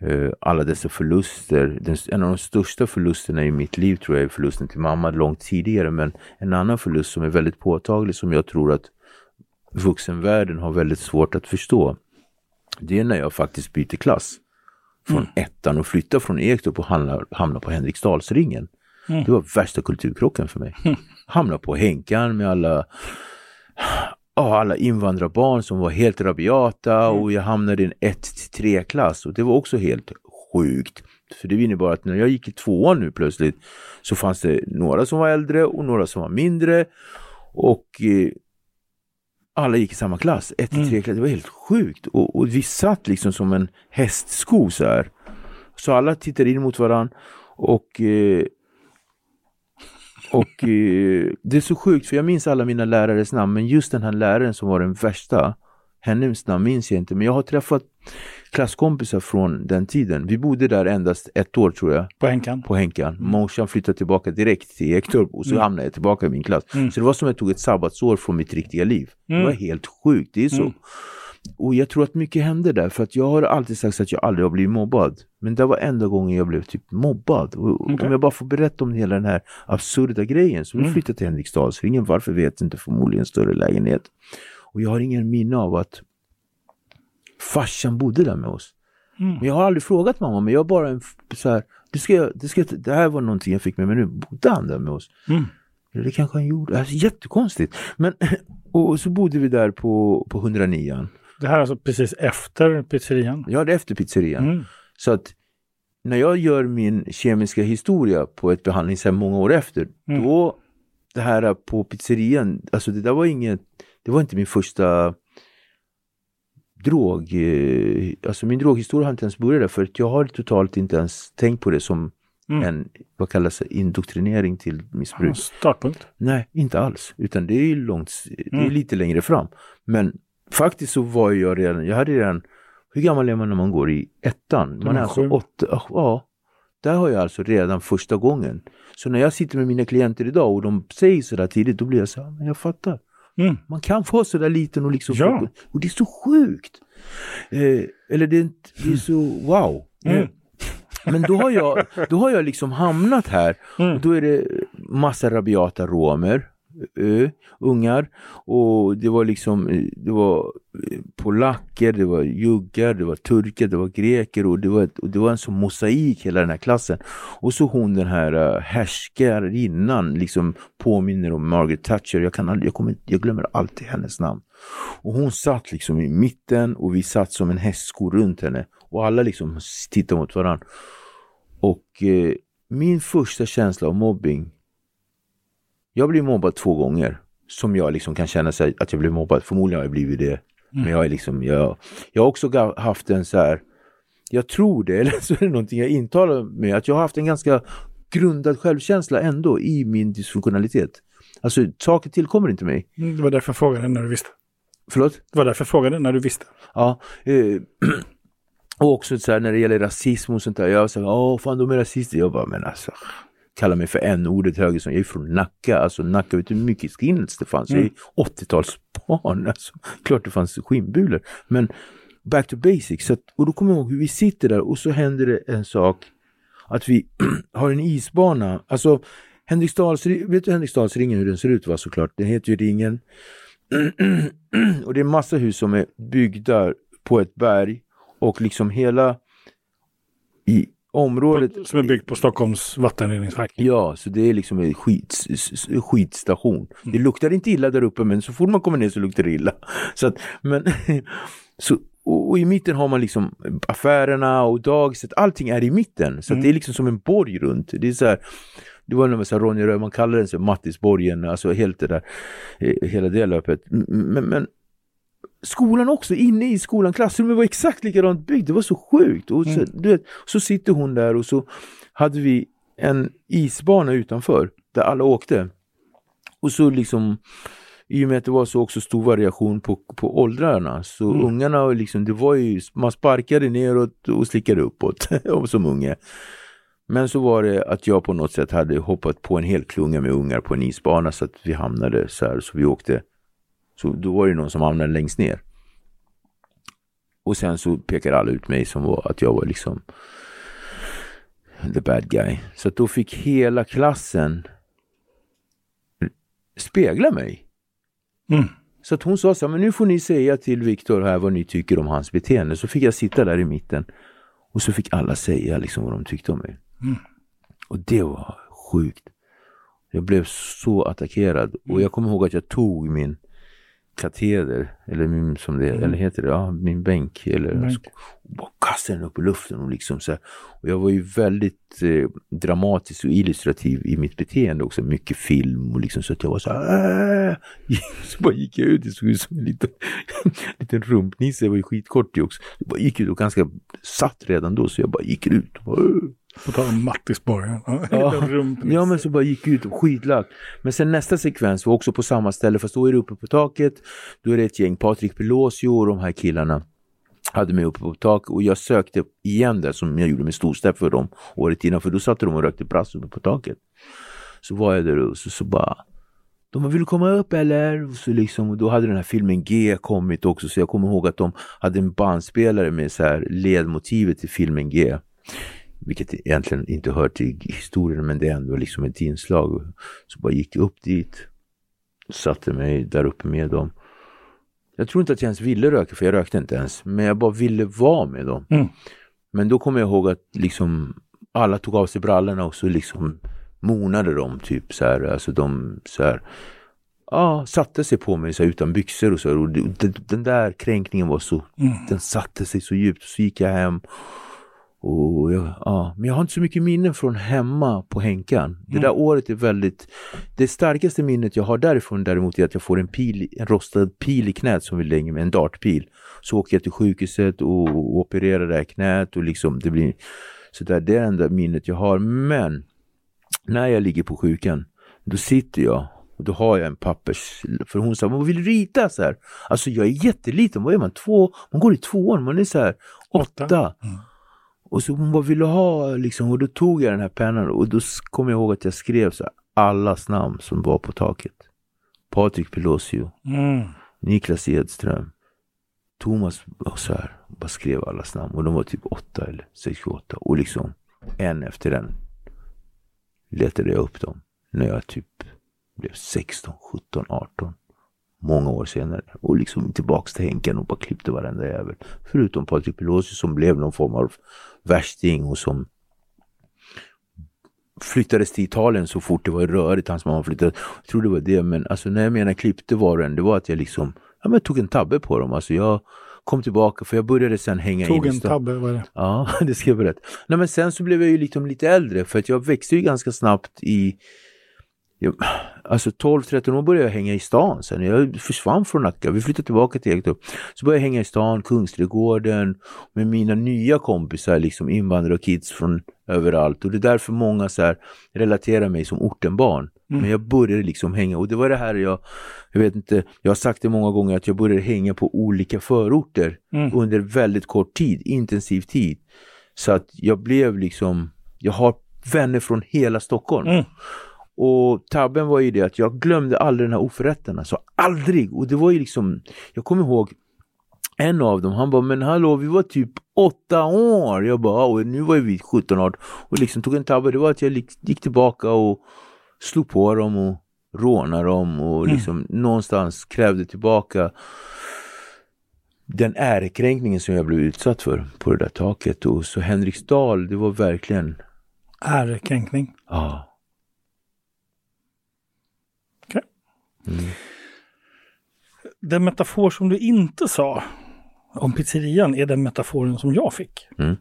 Eh, alla dessa förluster. En av de största förlusterna i mitt liv tror jag är förlusten till mamma långt tidigare. Men en annan förlust som är väldigt påtaglig som jag tror att vuxenvärlden har väldigt svårt att förstå. Det är när jag faktiskt byter klass. Från mm. ettan och flyttar från Ektorp och hamnar, hamnar på Henriksdalsringen. Mm. Det var värsta kulturkrocken för mig. Mm. Hamna på Henkan med alla ja, alla invandrarbarn som var helt rabiata mm. och jag hamnade i en 1-3 klass och det var också helt sjukt. För det innebar att när jag gick i tvåan nu plötsligt så fanns det några som var äldre och några som var mindre och eh, alla gick i samma klass, 1 3 mm. klass. Det var helt sjukt och, och vi satt liksom som en hästsko så här. Så alla tittade in mot varandra och eh, och eh, det är så sjukt för jag minns alla mina lärares namn men just den här läraren som var den värsta, hennes namn minns jag inte men jag har träffat klasskompisar från den tiden. Vi bodde där endast ett år tror jag. På Henkan? På Henkan. Mm. Morsan flyttade tillbaka direkt till Ektorp och så mm. hamnade jag tillbaka i min klass. Mm. Så det var som att jag tog ett sabbatsår från mitt riktiga liv. Mm. Det var helt sjukt, det är så. Och jag tror att mycket hände där för att jag har alltid sagt att jag aldrig har blivit mobbad. Men det var enda gången jag blev typ mobbad. Och okay. Om jag bara får berätta om hela den här absurda grejen. Så vi mm. flyttade till Henriksdalsringen. Varför vet inte, förmodligen större lägenhet. Och jag har ingen minne av att farsan bodde där med oss. Mm. Men jag har aldrig frågat mamma, men jag har bara en så här, det, ska jag, det, ska, det här var någonting jag fick med mig nu. Bodde han där med oss? Mm. Eller det kanske han gjorde. Alltså, jättekonstigt. Men, och så bodde vi där på, på 109. Det här är alltså precis efter pizzerian? Ja, det är efter pizzerian. Mm. Så att när jag gör min kemiska historia på ett behandlingshem många år efter, Mm. då det här på pizzerian, alltså det där var inget, det var inte min första drog, eh, alltså min droghistoria har inte ens börjat där för att jag har totalt inte ens tänkt på det som Mm. en, vad kallas det, indoktrinering till missbruk. Startpunkt. Nej, inte alls. Utan det är långt, det är Mm. lite längre fram. Men faktiskt så var jag redan, jag hade redan, hur gammal är man när man går i ettan? Man är är alltså åtta, ah, ja. Där har jag alltså redan första gången. Så när jag sitter med mina klienter idag och de säger sådär tidigt, då blir jag så här, men jag fattar. Mm. Man kan vara sådär liten och liksom Ja. få- Och det är så sjukt! Eh, eller det är, inte- det är så wow! Mm. Eh, Men då har jag, då har jag liksom hamnat här Mm. och då är det massa rabiata romer, ö, ungar och det var liksom, eh, det var eh, polacker, det var juggar, det var turkar, det var greker och det var, och det var en sån mosaik hela den här klassen. Och så hon den här uh, härskarinnan liksom påminner om Margaret Thatcher, jag, kan aldrig, jag, kommer, jag glömmer alltid hennes namn. Och hon satt liksom i mitten och vi satt som en hästsko runt henne och alla liksom tittade mot varandra. Och eh, min första känsla av mobbing, jag blev mobbad två gånger som jag liksom kan känna sig att jag blev mobbad. Förmodligen har jag blivit det. Men jag är liksom, jag, jag har också haft en så här, jag tror det, eller så är det någonting jag intalar med, att jag har haft en ganska grundad självkänsla ändå i min dysfunktionalitet. Alltså saker tillkommer inte mig. Mm, Det var därför jag frågade när du visste. Förlåt? Det var därför jag frågade när du visste. Ja. Eh, och också så här, när det gäller rasism och sånt där. Jag säger, åh fan de är rasister. Jag bara, men alltså. Kallar mig för n-ordet höger som jag är från Nacka. Alltså Nacka, vet du hur mycket skinheads det fanns? Jag är 80-talsbarn. Alltså, klart det fanns skinnbulor. Men back to basics. Att, och då kommer jag ihåg hur vi sitter där och så händer det en sak. Att vi har en isbana. Alltså Henriksdals, vet du Henriksdalsringen hur den ser ut va såklart? Den heter ju Ringen. och det är massa hus som är byggda på ett berg och liksom hela i området Som är byggt på Stockholms vattenreningsverk. Ja, så det är liksom en skit, skitstation. Det luktar inte illa där uppe men så fort man kommer ner så luktar det illa. Så att, men, så, och, och i mitten har man liksom affärerna och dagiset, allting är i mitten. Så att det är liksom som en borg runt. Det är så här, det var när Ronja Röd, man kallar den så här Mattisborgen, alltså helt det där, eh, hela det löpet. Men, men skolan också, inne i skolan, klassrummet var exakt likadant byggt, det var så sjukt. Och så, du vet, så sitter hon där och så hade vi en isbana utanför där alla åkte. Och så liksom, i och med att det var så också stor variation på, på åldrarna, så ungarna liksom, det var ju, man sparkade neråt och slickade uppåt som unge. Men så var det att jag på något sätt hade hoppat på en hel klunga med ungar på en isbana så att vi hamnade så här, så vi åkte, så då var det någon som hamnade längst ner. Och sen så pekade alla ut mig som var att jag var liksom the bad guy. Så då fick hela klassen spegla mig. Mm. Så att hon sa så här, men nu får ni säga till Viktor här vad ni tycker om hans beteende. Så fick jag sitta där i mitten och så fick alla säga liksom vad de tyckte om mig. Och det var sjukt. Jag blev så attackerad och jag kommer ihåg att jag tog min kateder, eller min, som det eller heter det, ja, min bänk, eller Bänk. och bara kastade den upp i luften och liksom så här. Och jag var ju väldigt eh, dramatisk och illustrativ i mitt beteende också, mycket film och liksom så att jag var så här, "Äh!" så bara gick jag ut, det såg ut som en liten, liten rumpnisse, jag var ju skitkort också. Jag bara gick ut och ganska satt redan då så jag bara gick ut och bara, "Äh!" På tal om Mattisborgen. Ja. Ja, men så bara gick ut och skitlack. Men sen nästa sekvens var också på samma ställe fast då är det uppe på taket. Då är det ett gäng, Patrik Pelosio och de här killarna hade mig uppe på taket och jag sökte igen där som jag gjorde med storstäpp för dem året innan för då satt de och rökte brass uppe på taket. Så var jag där och så, så bara de bara, vill du komma upp eller? Och, så liksom, då hade den här filmen G kommit också så jag kommer ihåg att de hade en bandspelare med så här ledmotivet till filmen G. Vilket egentligen inte hör till historien men det är ändå liksom ett inslag. Så bara gick jag upp dit. Satte mig där uppe med dem. Jag tror inte att jag ens ville röka för jag rökte inte ens. Men jag bara ville vara med dem. Mm. Men då kommer jag ihåg att liksom alla tog av sig brallorna och så liksom monade de typ så här, alltså de så här, ja, satte sig på mig så här, utan byxor och så. Och den, den där kränkningen var så, mm. den satte sig så djupt. Så gick jag hem och jag, ja, men jag har inte så mycket minnen från hemma på Henkan. Det där mm. året är väldigt... Det starkaste minnet jag har därifrån däremot är att jag får en, pil, en rostad pil i knät som vi lägger med, en dartpil. Så åker jag till sjukhuset och, och opererar det här knät och liksom det blir... Så där, det är det enda minnet jag har. Men när jag ligger på sjukan, då sitter jag och då har jag en pappers... För hon sa, vad vill rita? Så här. Alltså jag är jätteliten, vad är man? Två, man går i tvåan, man är så här åtta. åtta. Mm. Och så hon bara, vill du ha liksom? Och då tog jag den här pennan och då kom jag ihåg att jag skrev så här, allas namn som var på taket. Patrik Pelosio, mm. Niklas Edström, Thomas och så här. Bara skrev allas namn och de var typ åtta eller sex, åtta. Och liksom en efter en letade jag upp dem när jag typ blev 16, 17, 18 många år senare och liksom tillbaks till Henken och bara klippte varenda jävel. Förutom Patrik Pelosi som blev någon form av värsting och som flyttades till Italien så fort det var rörigt. Hans mamma flyttade. Jag tror det var det, men alltså när jag menar klippte var den, det var att jag liksom, ja men tog en tabbe på dem. Alltså jag kom tillbaka för jag började sen hänga tog in. Tog en tabbe var det? Ja, det ska jag berätta. Nej men sen så blev jag ju liksom lite äldre för att jag växte ju ganska snabbt i jag, alltså 12-13 år började jag hänga i stan sen. Jag försvann från Nacka. Vi flyttade tillbaka till Ektorp. Så började jag hänga i stan, Kungsträdgården med mina nya kompisar, liksom invandrare och kids från överallt. Och det är därför många så här relaterar mig som ortenbarn. Mm. Men jag började liksom hänga och det var det här jag, jag vet inte, jag har sagt det många gånger att jag började hänga på olika förorter mm. under väldigt kort tid, intensiv tid. Så att jag blev liksom, jag har vänner från hela Stockholm. Mm. Och tabben var ju det att jag glömde aldrig den här oförrätten. Alltså aldrig! Och det var ju liksom, jag kommer ihåg en av dem, han bara, men hallå vi var typ åtta år. Jag bara, och nu var vi 17 år. Och liksom tog en tabbe, det var att jag gick tillbaka och slog på dem och rånade dem och mm. liksom mm. någonstans krävde tillbaka den ärekränkningen som jag blev utsatt för på det där taket. Och så Henriksdal, det var verkligen... Ärekränkning? Ja. Mm. Den metafor som du inte sa om pizzerian är den metaforen som jag fick. Mm.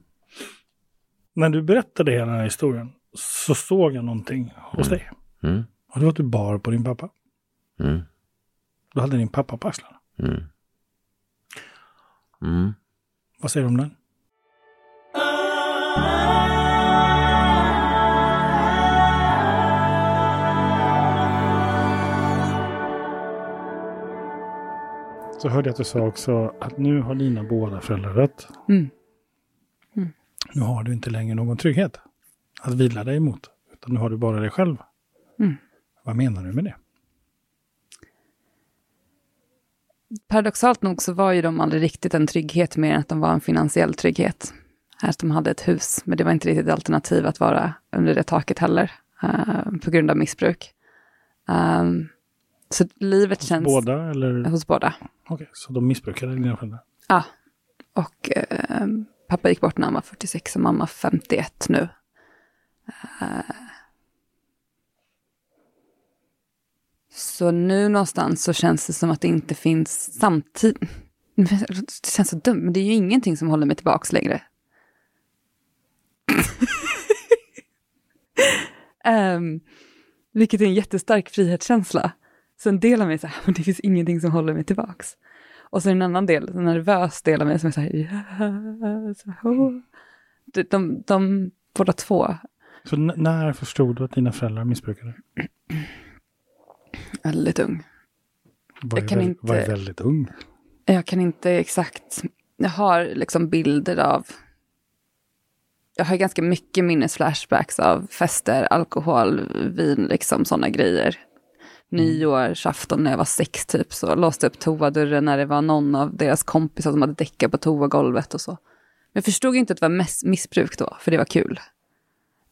När du berättade hela den här historien så såg jag någonting hos mm. dig. Mm. Och det var att du bar på din pappa. Mm. Du hade din pappa på axlarna. Mm. Mm. Vad säger du om den? Så hörde jag att du sa också att nu har dina båda föräldrar dött. Mm. Mm. Nu har du inte längre någon trygghet att vila dig mot. Utan nu har du bara dig själv. Mm. Vad menar du med det? Paradoxalt nog så var ju de aldrig riktigt en trygghet mer än att de var en finansiell trygghet. Att de hade ett hus, men det var inte riktigt alternativ att vara under det taket heller, uh, på grund av missbruk. Um, så livet hos känns... båda eller? Hos båda. Okej, okay, så de missbrukade dina föräldrar? Ja. Och eh, pappa gick bort när han var 46 och mamma 51 nu. Eh, så nu någonstans så känns det som att det inte finns samtidigt. Det känns så dumt, men det är ju ingenting som håller mig tillbaks längre. um, vilket är en jättestark frihetskänsla. Så en del av mig är så här, men det finns ingenting som håller mig tillbaks. Och så en annan del, en nervös del av mig som är så här, yeah, så, oh. de, de, de båda två. Så när förstod du att dina föräldrar missbrukade? Väldigt ung. Var jag kan väl, inte, var väldigt ung? Jag kan inte exakt, jag har liksom bilder av jag har ganska mycket minnesflashbacks av fester, alkohol, vin, liksom sådana grejer. Mm. nyårsafton när jag var sex typ så låste jag upp toadörren när det var någon av deras kompisar som hade däckat på toagolvet och så. Men jag förstod inte att det var missbruk då, för det var kul.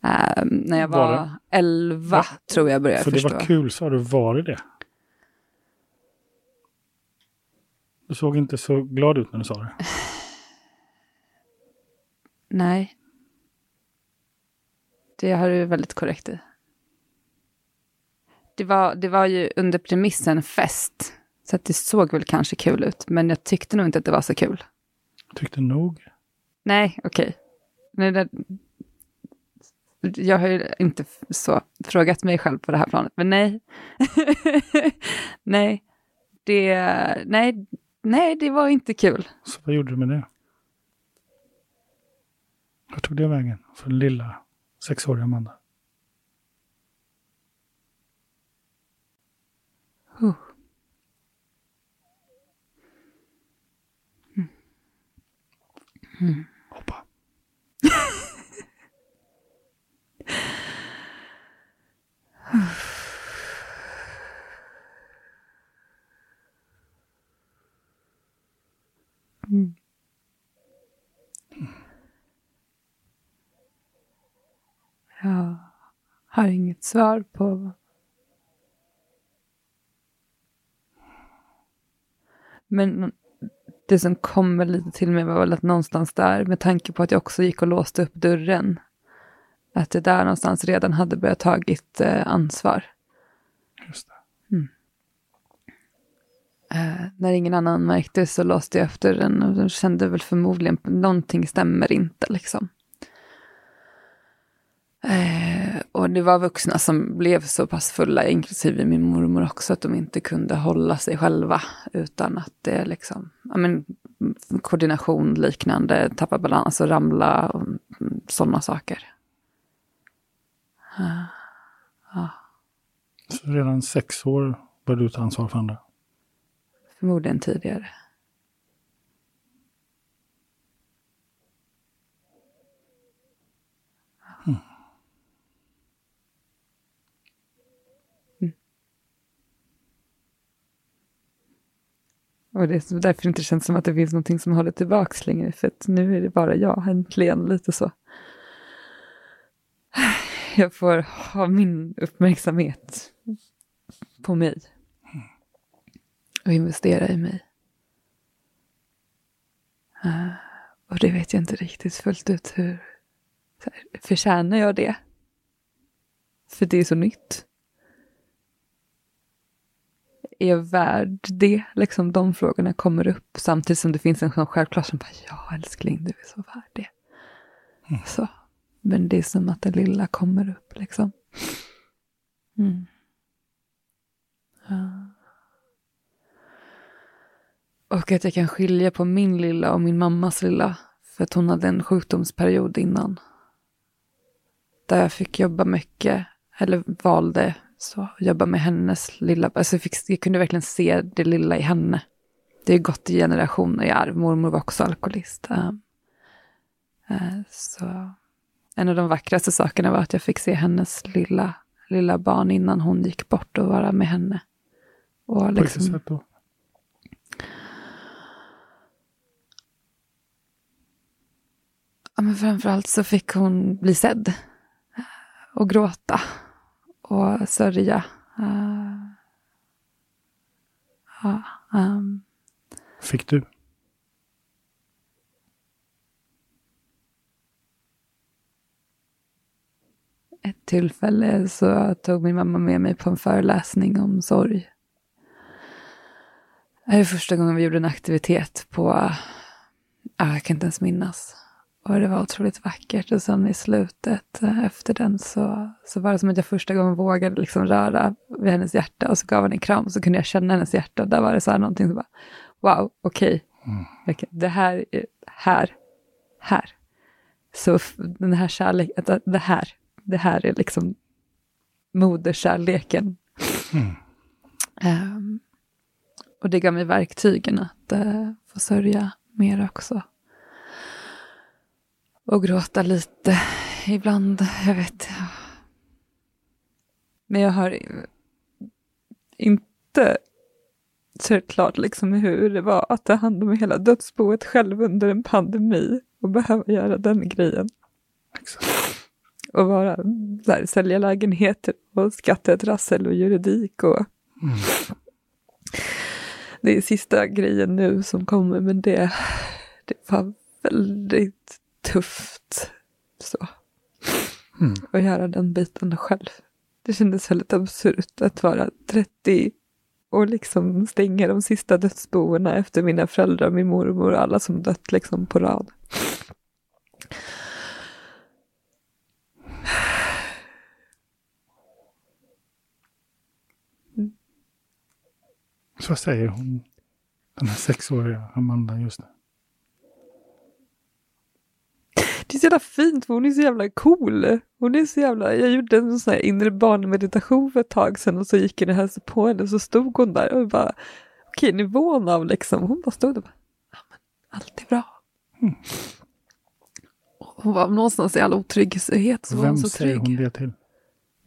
Uh, när jag var, var elva Va? tror jag började för förstå. För det var kul, sa du. Var det det? Du såg inte så glad ut när du sa det. Nej. det har du väldigt korrekt i. Det var, det var ju under premissen fest, så att det såg väl kanske kul ut, men jag tyckte nog inte att det var så kul. Tyckte nog. Nej, okej. Okay. Jag har ju inte så frågat mig själv på det här planet, men nej. nej, det, nej, nej, det var inte kul. Så vad gjorde du med det? Vart tog det vägen för den lilla sexåriga Amanda? Mm. Hoppa. Mm. Jag har inget svar på Men det som kommer lite till mig var väl att någonstans där, med tanke på att jag också gick och låste upp dörren, att det där någonstans redan hade börjat tagit eh, ansvar. Just det. Mm. Eh, när ingen annan märkte så låste jag efter den och kände väl förmodligen någonting stämmer inte liksom. Eh, och det var vuxna som blev så pass fulla, inklusive min mormor också, att de inte kunde hålla sig själva. Utan att det liksom, men, koordination liknande, tappa balans och ramla och sådana saker. Ja. Så redan sex år började du ta ansvar för andra? Förmodligen tidigare. Och det är därför det inte känns som att det finns någonting som håller tillbaks längre. För att nu är det bara jag, äntligen, lite så. Jag får ha min uppmärksamhet på mig. Och investera i mig. Eh, och det vet jag inte riktigt fullt ut hur. Förtjänar jag det? För det är så nytt är värd det? Liksom de frågorna kommer upp samtidigt som det finns en sån självklar som bara, ja älskling, du är så värd det. Mm. Så. Men det är som att det lilla kommer upp liksom. Mm. Ja. Och att jag kan skilja på min lilla och min mammas lilla. För att hon hade en sjukdomsperiod innan. Där jag fick jobba mycket, eller valde så jobba med hennes lilla, alltså jag, fick, jag kunde verkligen se det lilla i henne. Det har gått i generationer i arv, mormor var också alkoholist. Uh, så en av de vackraste sakerna var att jag fick se hennes lilla, lilla barn innan hon gick bort och vara med henne. Och liksom, På vilket sätt då? Ja, men framförallt så fick hon bli sedd och gråta och sörja. Uh, uh, um. Fick du? Ett tillfälle så tog min mamma med mig på en föreläsning om sorg. Det är första gången vi gjorde en aktivitet på, jag kan inte ens minnas, och det var otroligt vackert. Och sen i slutet eh, efter den så, så var det som att jag första gången vågade liksom röra vid hennes hjärta och så gav hon en kram och så kunde jag känna hennes hjärta. Där var det så här någonting som bara, wow, okej, okay. mm. det här är här, här. Så den här kärleken, det här, det här är liksom moderskärleken. Mm. Um, och det gav mig verktygen att uh, få sörja mer också och gråta lite ibland. Jag vet. Men jag har inte sett klart liksom hur det var att ta hand om hela dödsboet själv under en pandemi och behöva göra den grejen. Och vara så här, sälja lägenheter och skattetrassel och juridik och mm. Det är sista grejen nu som kommer men det, det var väldigt tufft. Så. Mm. Och göra den biten själv. Det kändes väldigt absurt att vara 30 och liksom stänga de sista dödsboerna efter mina föräldrar, min mormor och alla som dött liksom på rad. Så säger hon, den här sexåriga Amanda just nu. Det är så jävla fint för hon är så jävla cool. Hon är så jävla, jag gjorde en sån här inre barnmeditation för ett tag sedan och så gick jag och hälsade på henne och så stod hon där och bara, okej nivån av liksom, hon bara stod och bara, ja men allt är bra. Mm. Hon var någonstans i all otrygghet så var Vem hon så säger trygg. hon det till?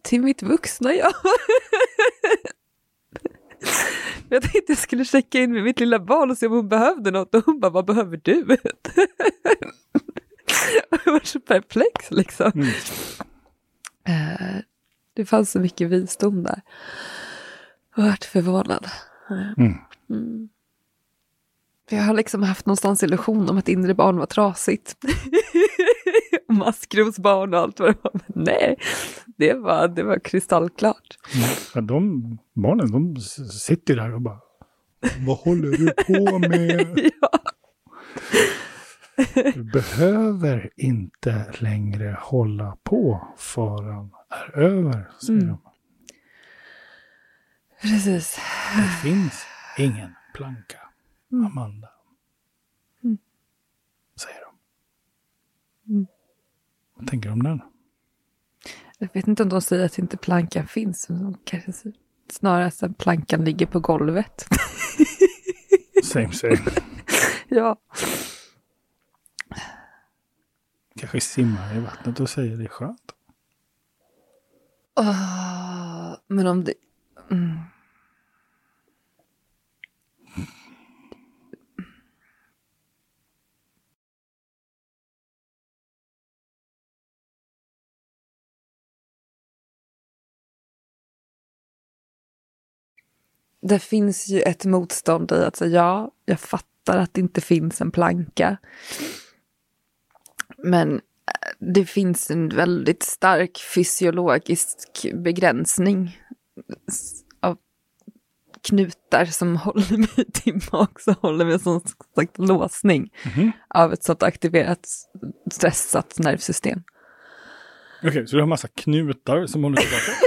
Till mitt vuxna jag. jag tänkte jag skulle checka in med mitt lilla barn och se om hon behövde något och hon bara, vad behöver du? jag var så perplex liksom. Mm. Eh, Det fanns så mycket visdom där. Jag varit förvånad. Mm. Mm. Jag har liksom haft någonstans illusion om att inre barn var trasigt. Maskrosbarn och allt vad det var. Men nej, det var, det var kristallklart. Ja, de barnen, de sitter där och bara, vad håller du på med? ja. Du behöver inte längre hålla på faran är över, säger Mm. de. Precis. Det finns ingen planka, Mm. Amanda. Mm. Säger de. Mm. Vad tänker du om den? Jag vet inte om de säger att inte plankan finns. Men de kanske säger snarare att plankan ligger på golvet. Same same. ja. Kanske simmar i vattnet och säger det är skönt. Oh, men om det... Mm. Det finns ju ett motstånd i att säga ja, jag fattar att det inte finns en planka. Men det finns en väldigt stark fysiologisk begränsning av knutar som håller mig tillbaka och håller mig som sagt låsning Mhm. av ett sånt aktiverat stressat nervsystem. Okej, så du har massa knutar som håller tillbaka?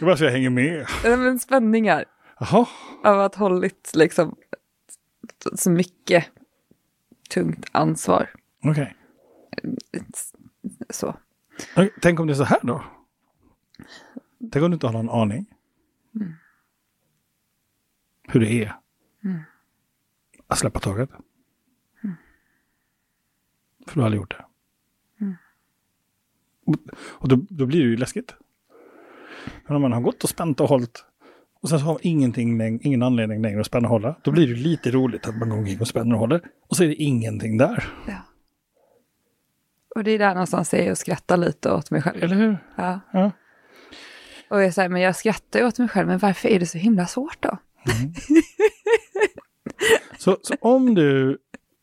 Jag bara så jag hänger med. Nej, Men spänningar Jaha, av att hållit liksom så mycket tungt ansvar. okej. Så. Okej, Tänk om det är så här då? Tänk om du inte har någon aning. Hur det är. Att släppa taget. För du har aldrig gjort det. Och, och då, då blir det ju läskigt. Men om man har gått och spänt och hållit och sen så har man ingenting, ingen anledning längre att spänna och hålla. Då blir det lite roligt att man går omkring och spänner och håller. Och så är det ingenting där. Ja. Och det är där någonstans jag och skrattar lite åt mig själv. Eller hur? Ja. Ja. Och jag säger, men jag skrattar åt mig själv, men varför är det så himla svårt då? Så, så om du,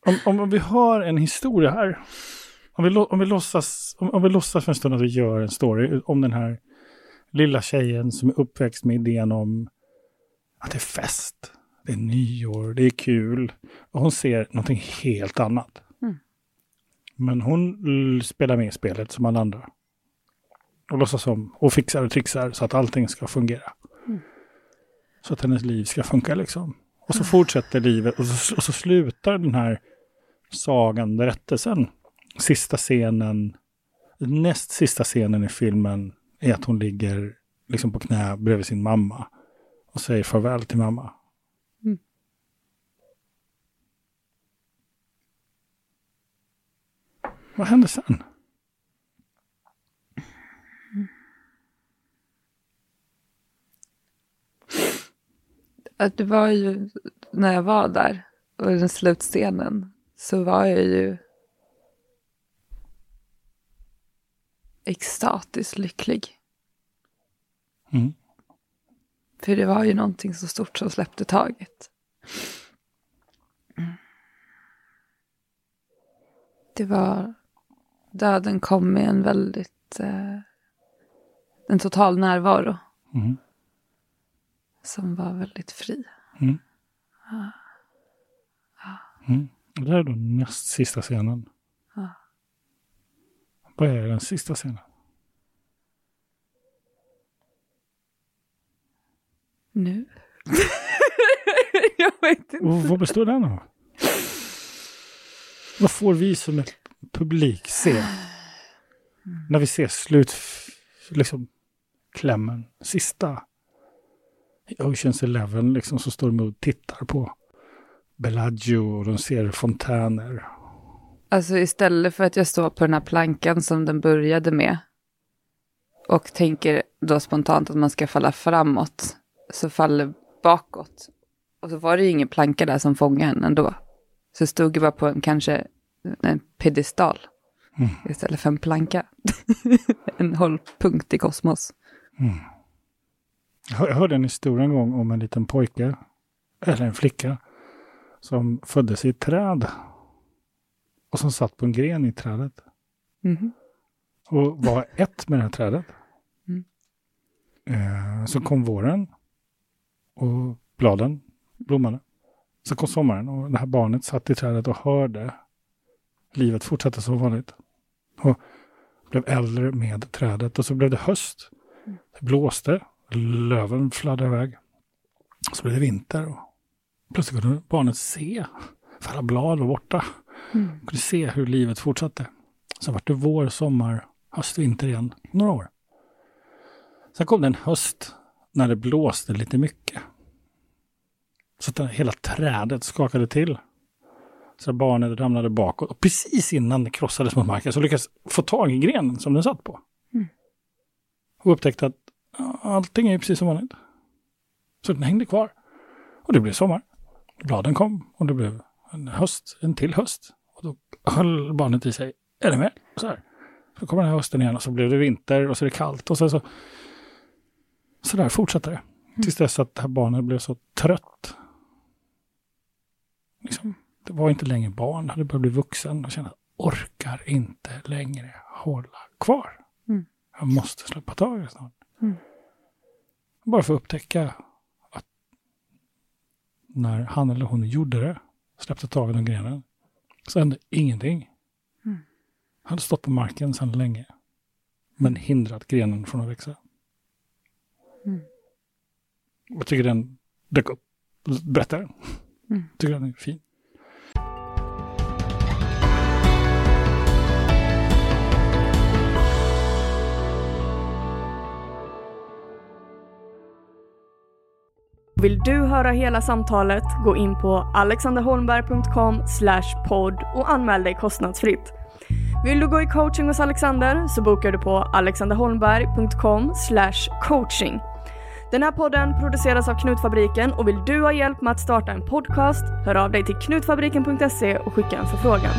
om, om, om vi har en historia här, om vi, om, vi låtsas, om, om vi låtsas för en stund att vi gör en story om den här lilla tjejen som är uppväxt med idén om att det är fest, det är nyår, det är kul. Och hon ser någonting helt annat. Mm. Men hon spelar med i spelet som alla andra. Och låtsas som, och fixar och trixar så att allting ska fungera. Så att hennes liv ska funka liksom. Och så fortsätter livet och så, och så slutar den här sagan, berättelsen. Sista scenen, näst sista scenen i filmen är att hon ligger liksom på knä bredvid sin mamma och säger farväl till mamma. Mm. Vad händer sen? Att det var ju, när jag var där, och den slutscenen, så var jag ju extatiskt lycklig. Mm. För det var ju någonting så stort som släppte taget. Det var, döden kom med en väldigt, eh, en total närvaro. Mm. Som var väldigt fri. Mm. Mm. Det här är då näst sista scenen. Vad är den sista scenen? Nu? jag vet inte. Och vad består den av? Vad får vi som publik se? När vi ser slut, liksom klämmen, sista. I Oceans Eleven liksom så står de och tittar på Bellagio och de ser fontäner. Alltså istället för att jag står på den här plankan som den började med och tänker då spontant att man ska falla framåt så faller bakåt. Och så var det ju ingen planka där som fångade en ändå. Så jag stod ju bara på en kanske en pedestal Mm. istället för en planka. en hållpunkt i kosmos. Mm. Jag jag hörde en historia en gång om en liten pojke, eller en flicka, som föddes i ett träd. Och som satt på en gren i trädet. Mhm. Och var ett med det här trädet. Mm. Eh, så kom våren. Och bladen blommade. Så kom sommaren och det här barnet satt i trädet och hörde livet fortsätta som vanligt. Och blev äldre med trädet. Och så blev det höst. Det blåste. Löven fladdrade iväg. Så blev det vinter. Och plötsligt kunde barnet se. För alla blad var borta. Mm. Kunde se hur livet fortsatte. Så vart det vår, sommar, höst, vinter igen. Några år. Sen kom det en höst när det blåste lite mycket. Så att hela trädet skakade till. Så barnet ramlade bakåt. Och precis innan det krossades mot marken så lyckades få tag i grenen som den satt på. Mm. Och upptäckte att allting är precis som vanligt. Så den hängde kvar. Och det blev sommar. Bladen kom och det blev en höst, en till höst. Och då höll barnet i sig, är det med? Så här. Så kommer den här hösten igen och så blev det vinter och så är det kallt och så, så, så där fortsatte det. Tills dess att det här barnet blev så trött. Liksom, det var inte längre barn, hade börjat bli vuxen och kände orkar inte längre hålla kvar. Mm. Jag måste släppa taget snart. Mm. Bara för att upptäcka att när han eller hon gjorde det, släppte taget om grenen, så hände ingenting. Mm. Han hade stått på marken sedan länge, men hindrat grenen från att växa. Mm. Jag tycker den dök upp. Berätta den. Mm. Tycker den är fin. Vill du höra hela samtalet, gå in på alexanderholmberg.com podd och anmäl dig kostnadsfritt. Vill du gå i coaching hos Alexander så bokar du på alexanderholmberg.com coaching. Den här podden produceras av Knutfabriken och vill du ha hjälp med att starta en podcast, hör av dig till knutfabriken.se och skicka en förfrågan.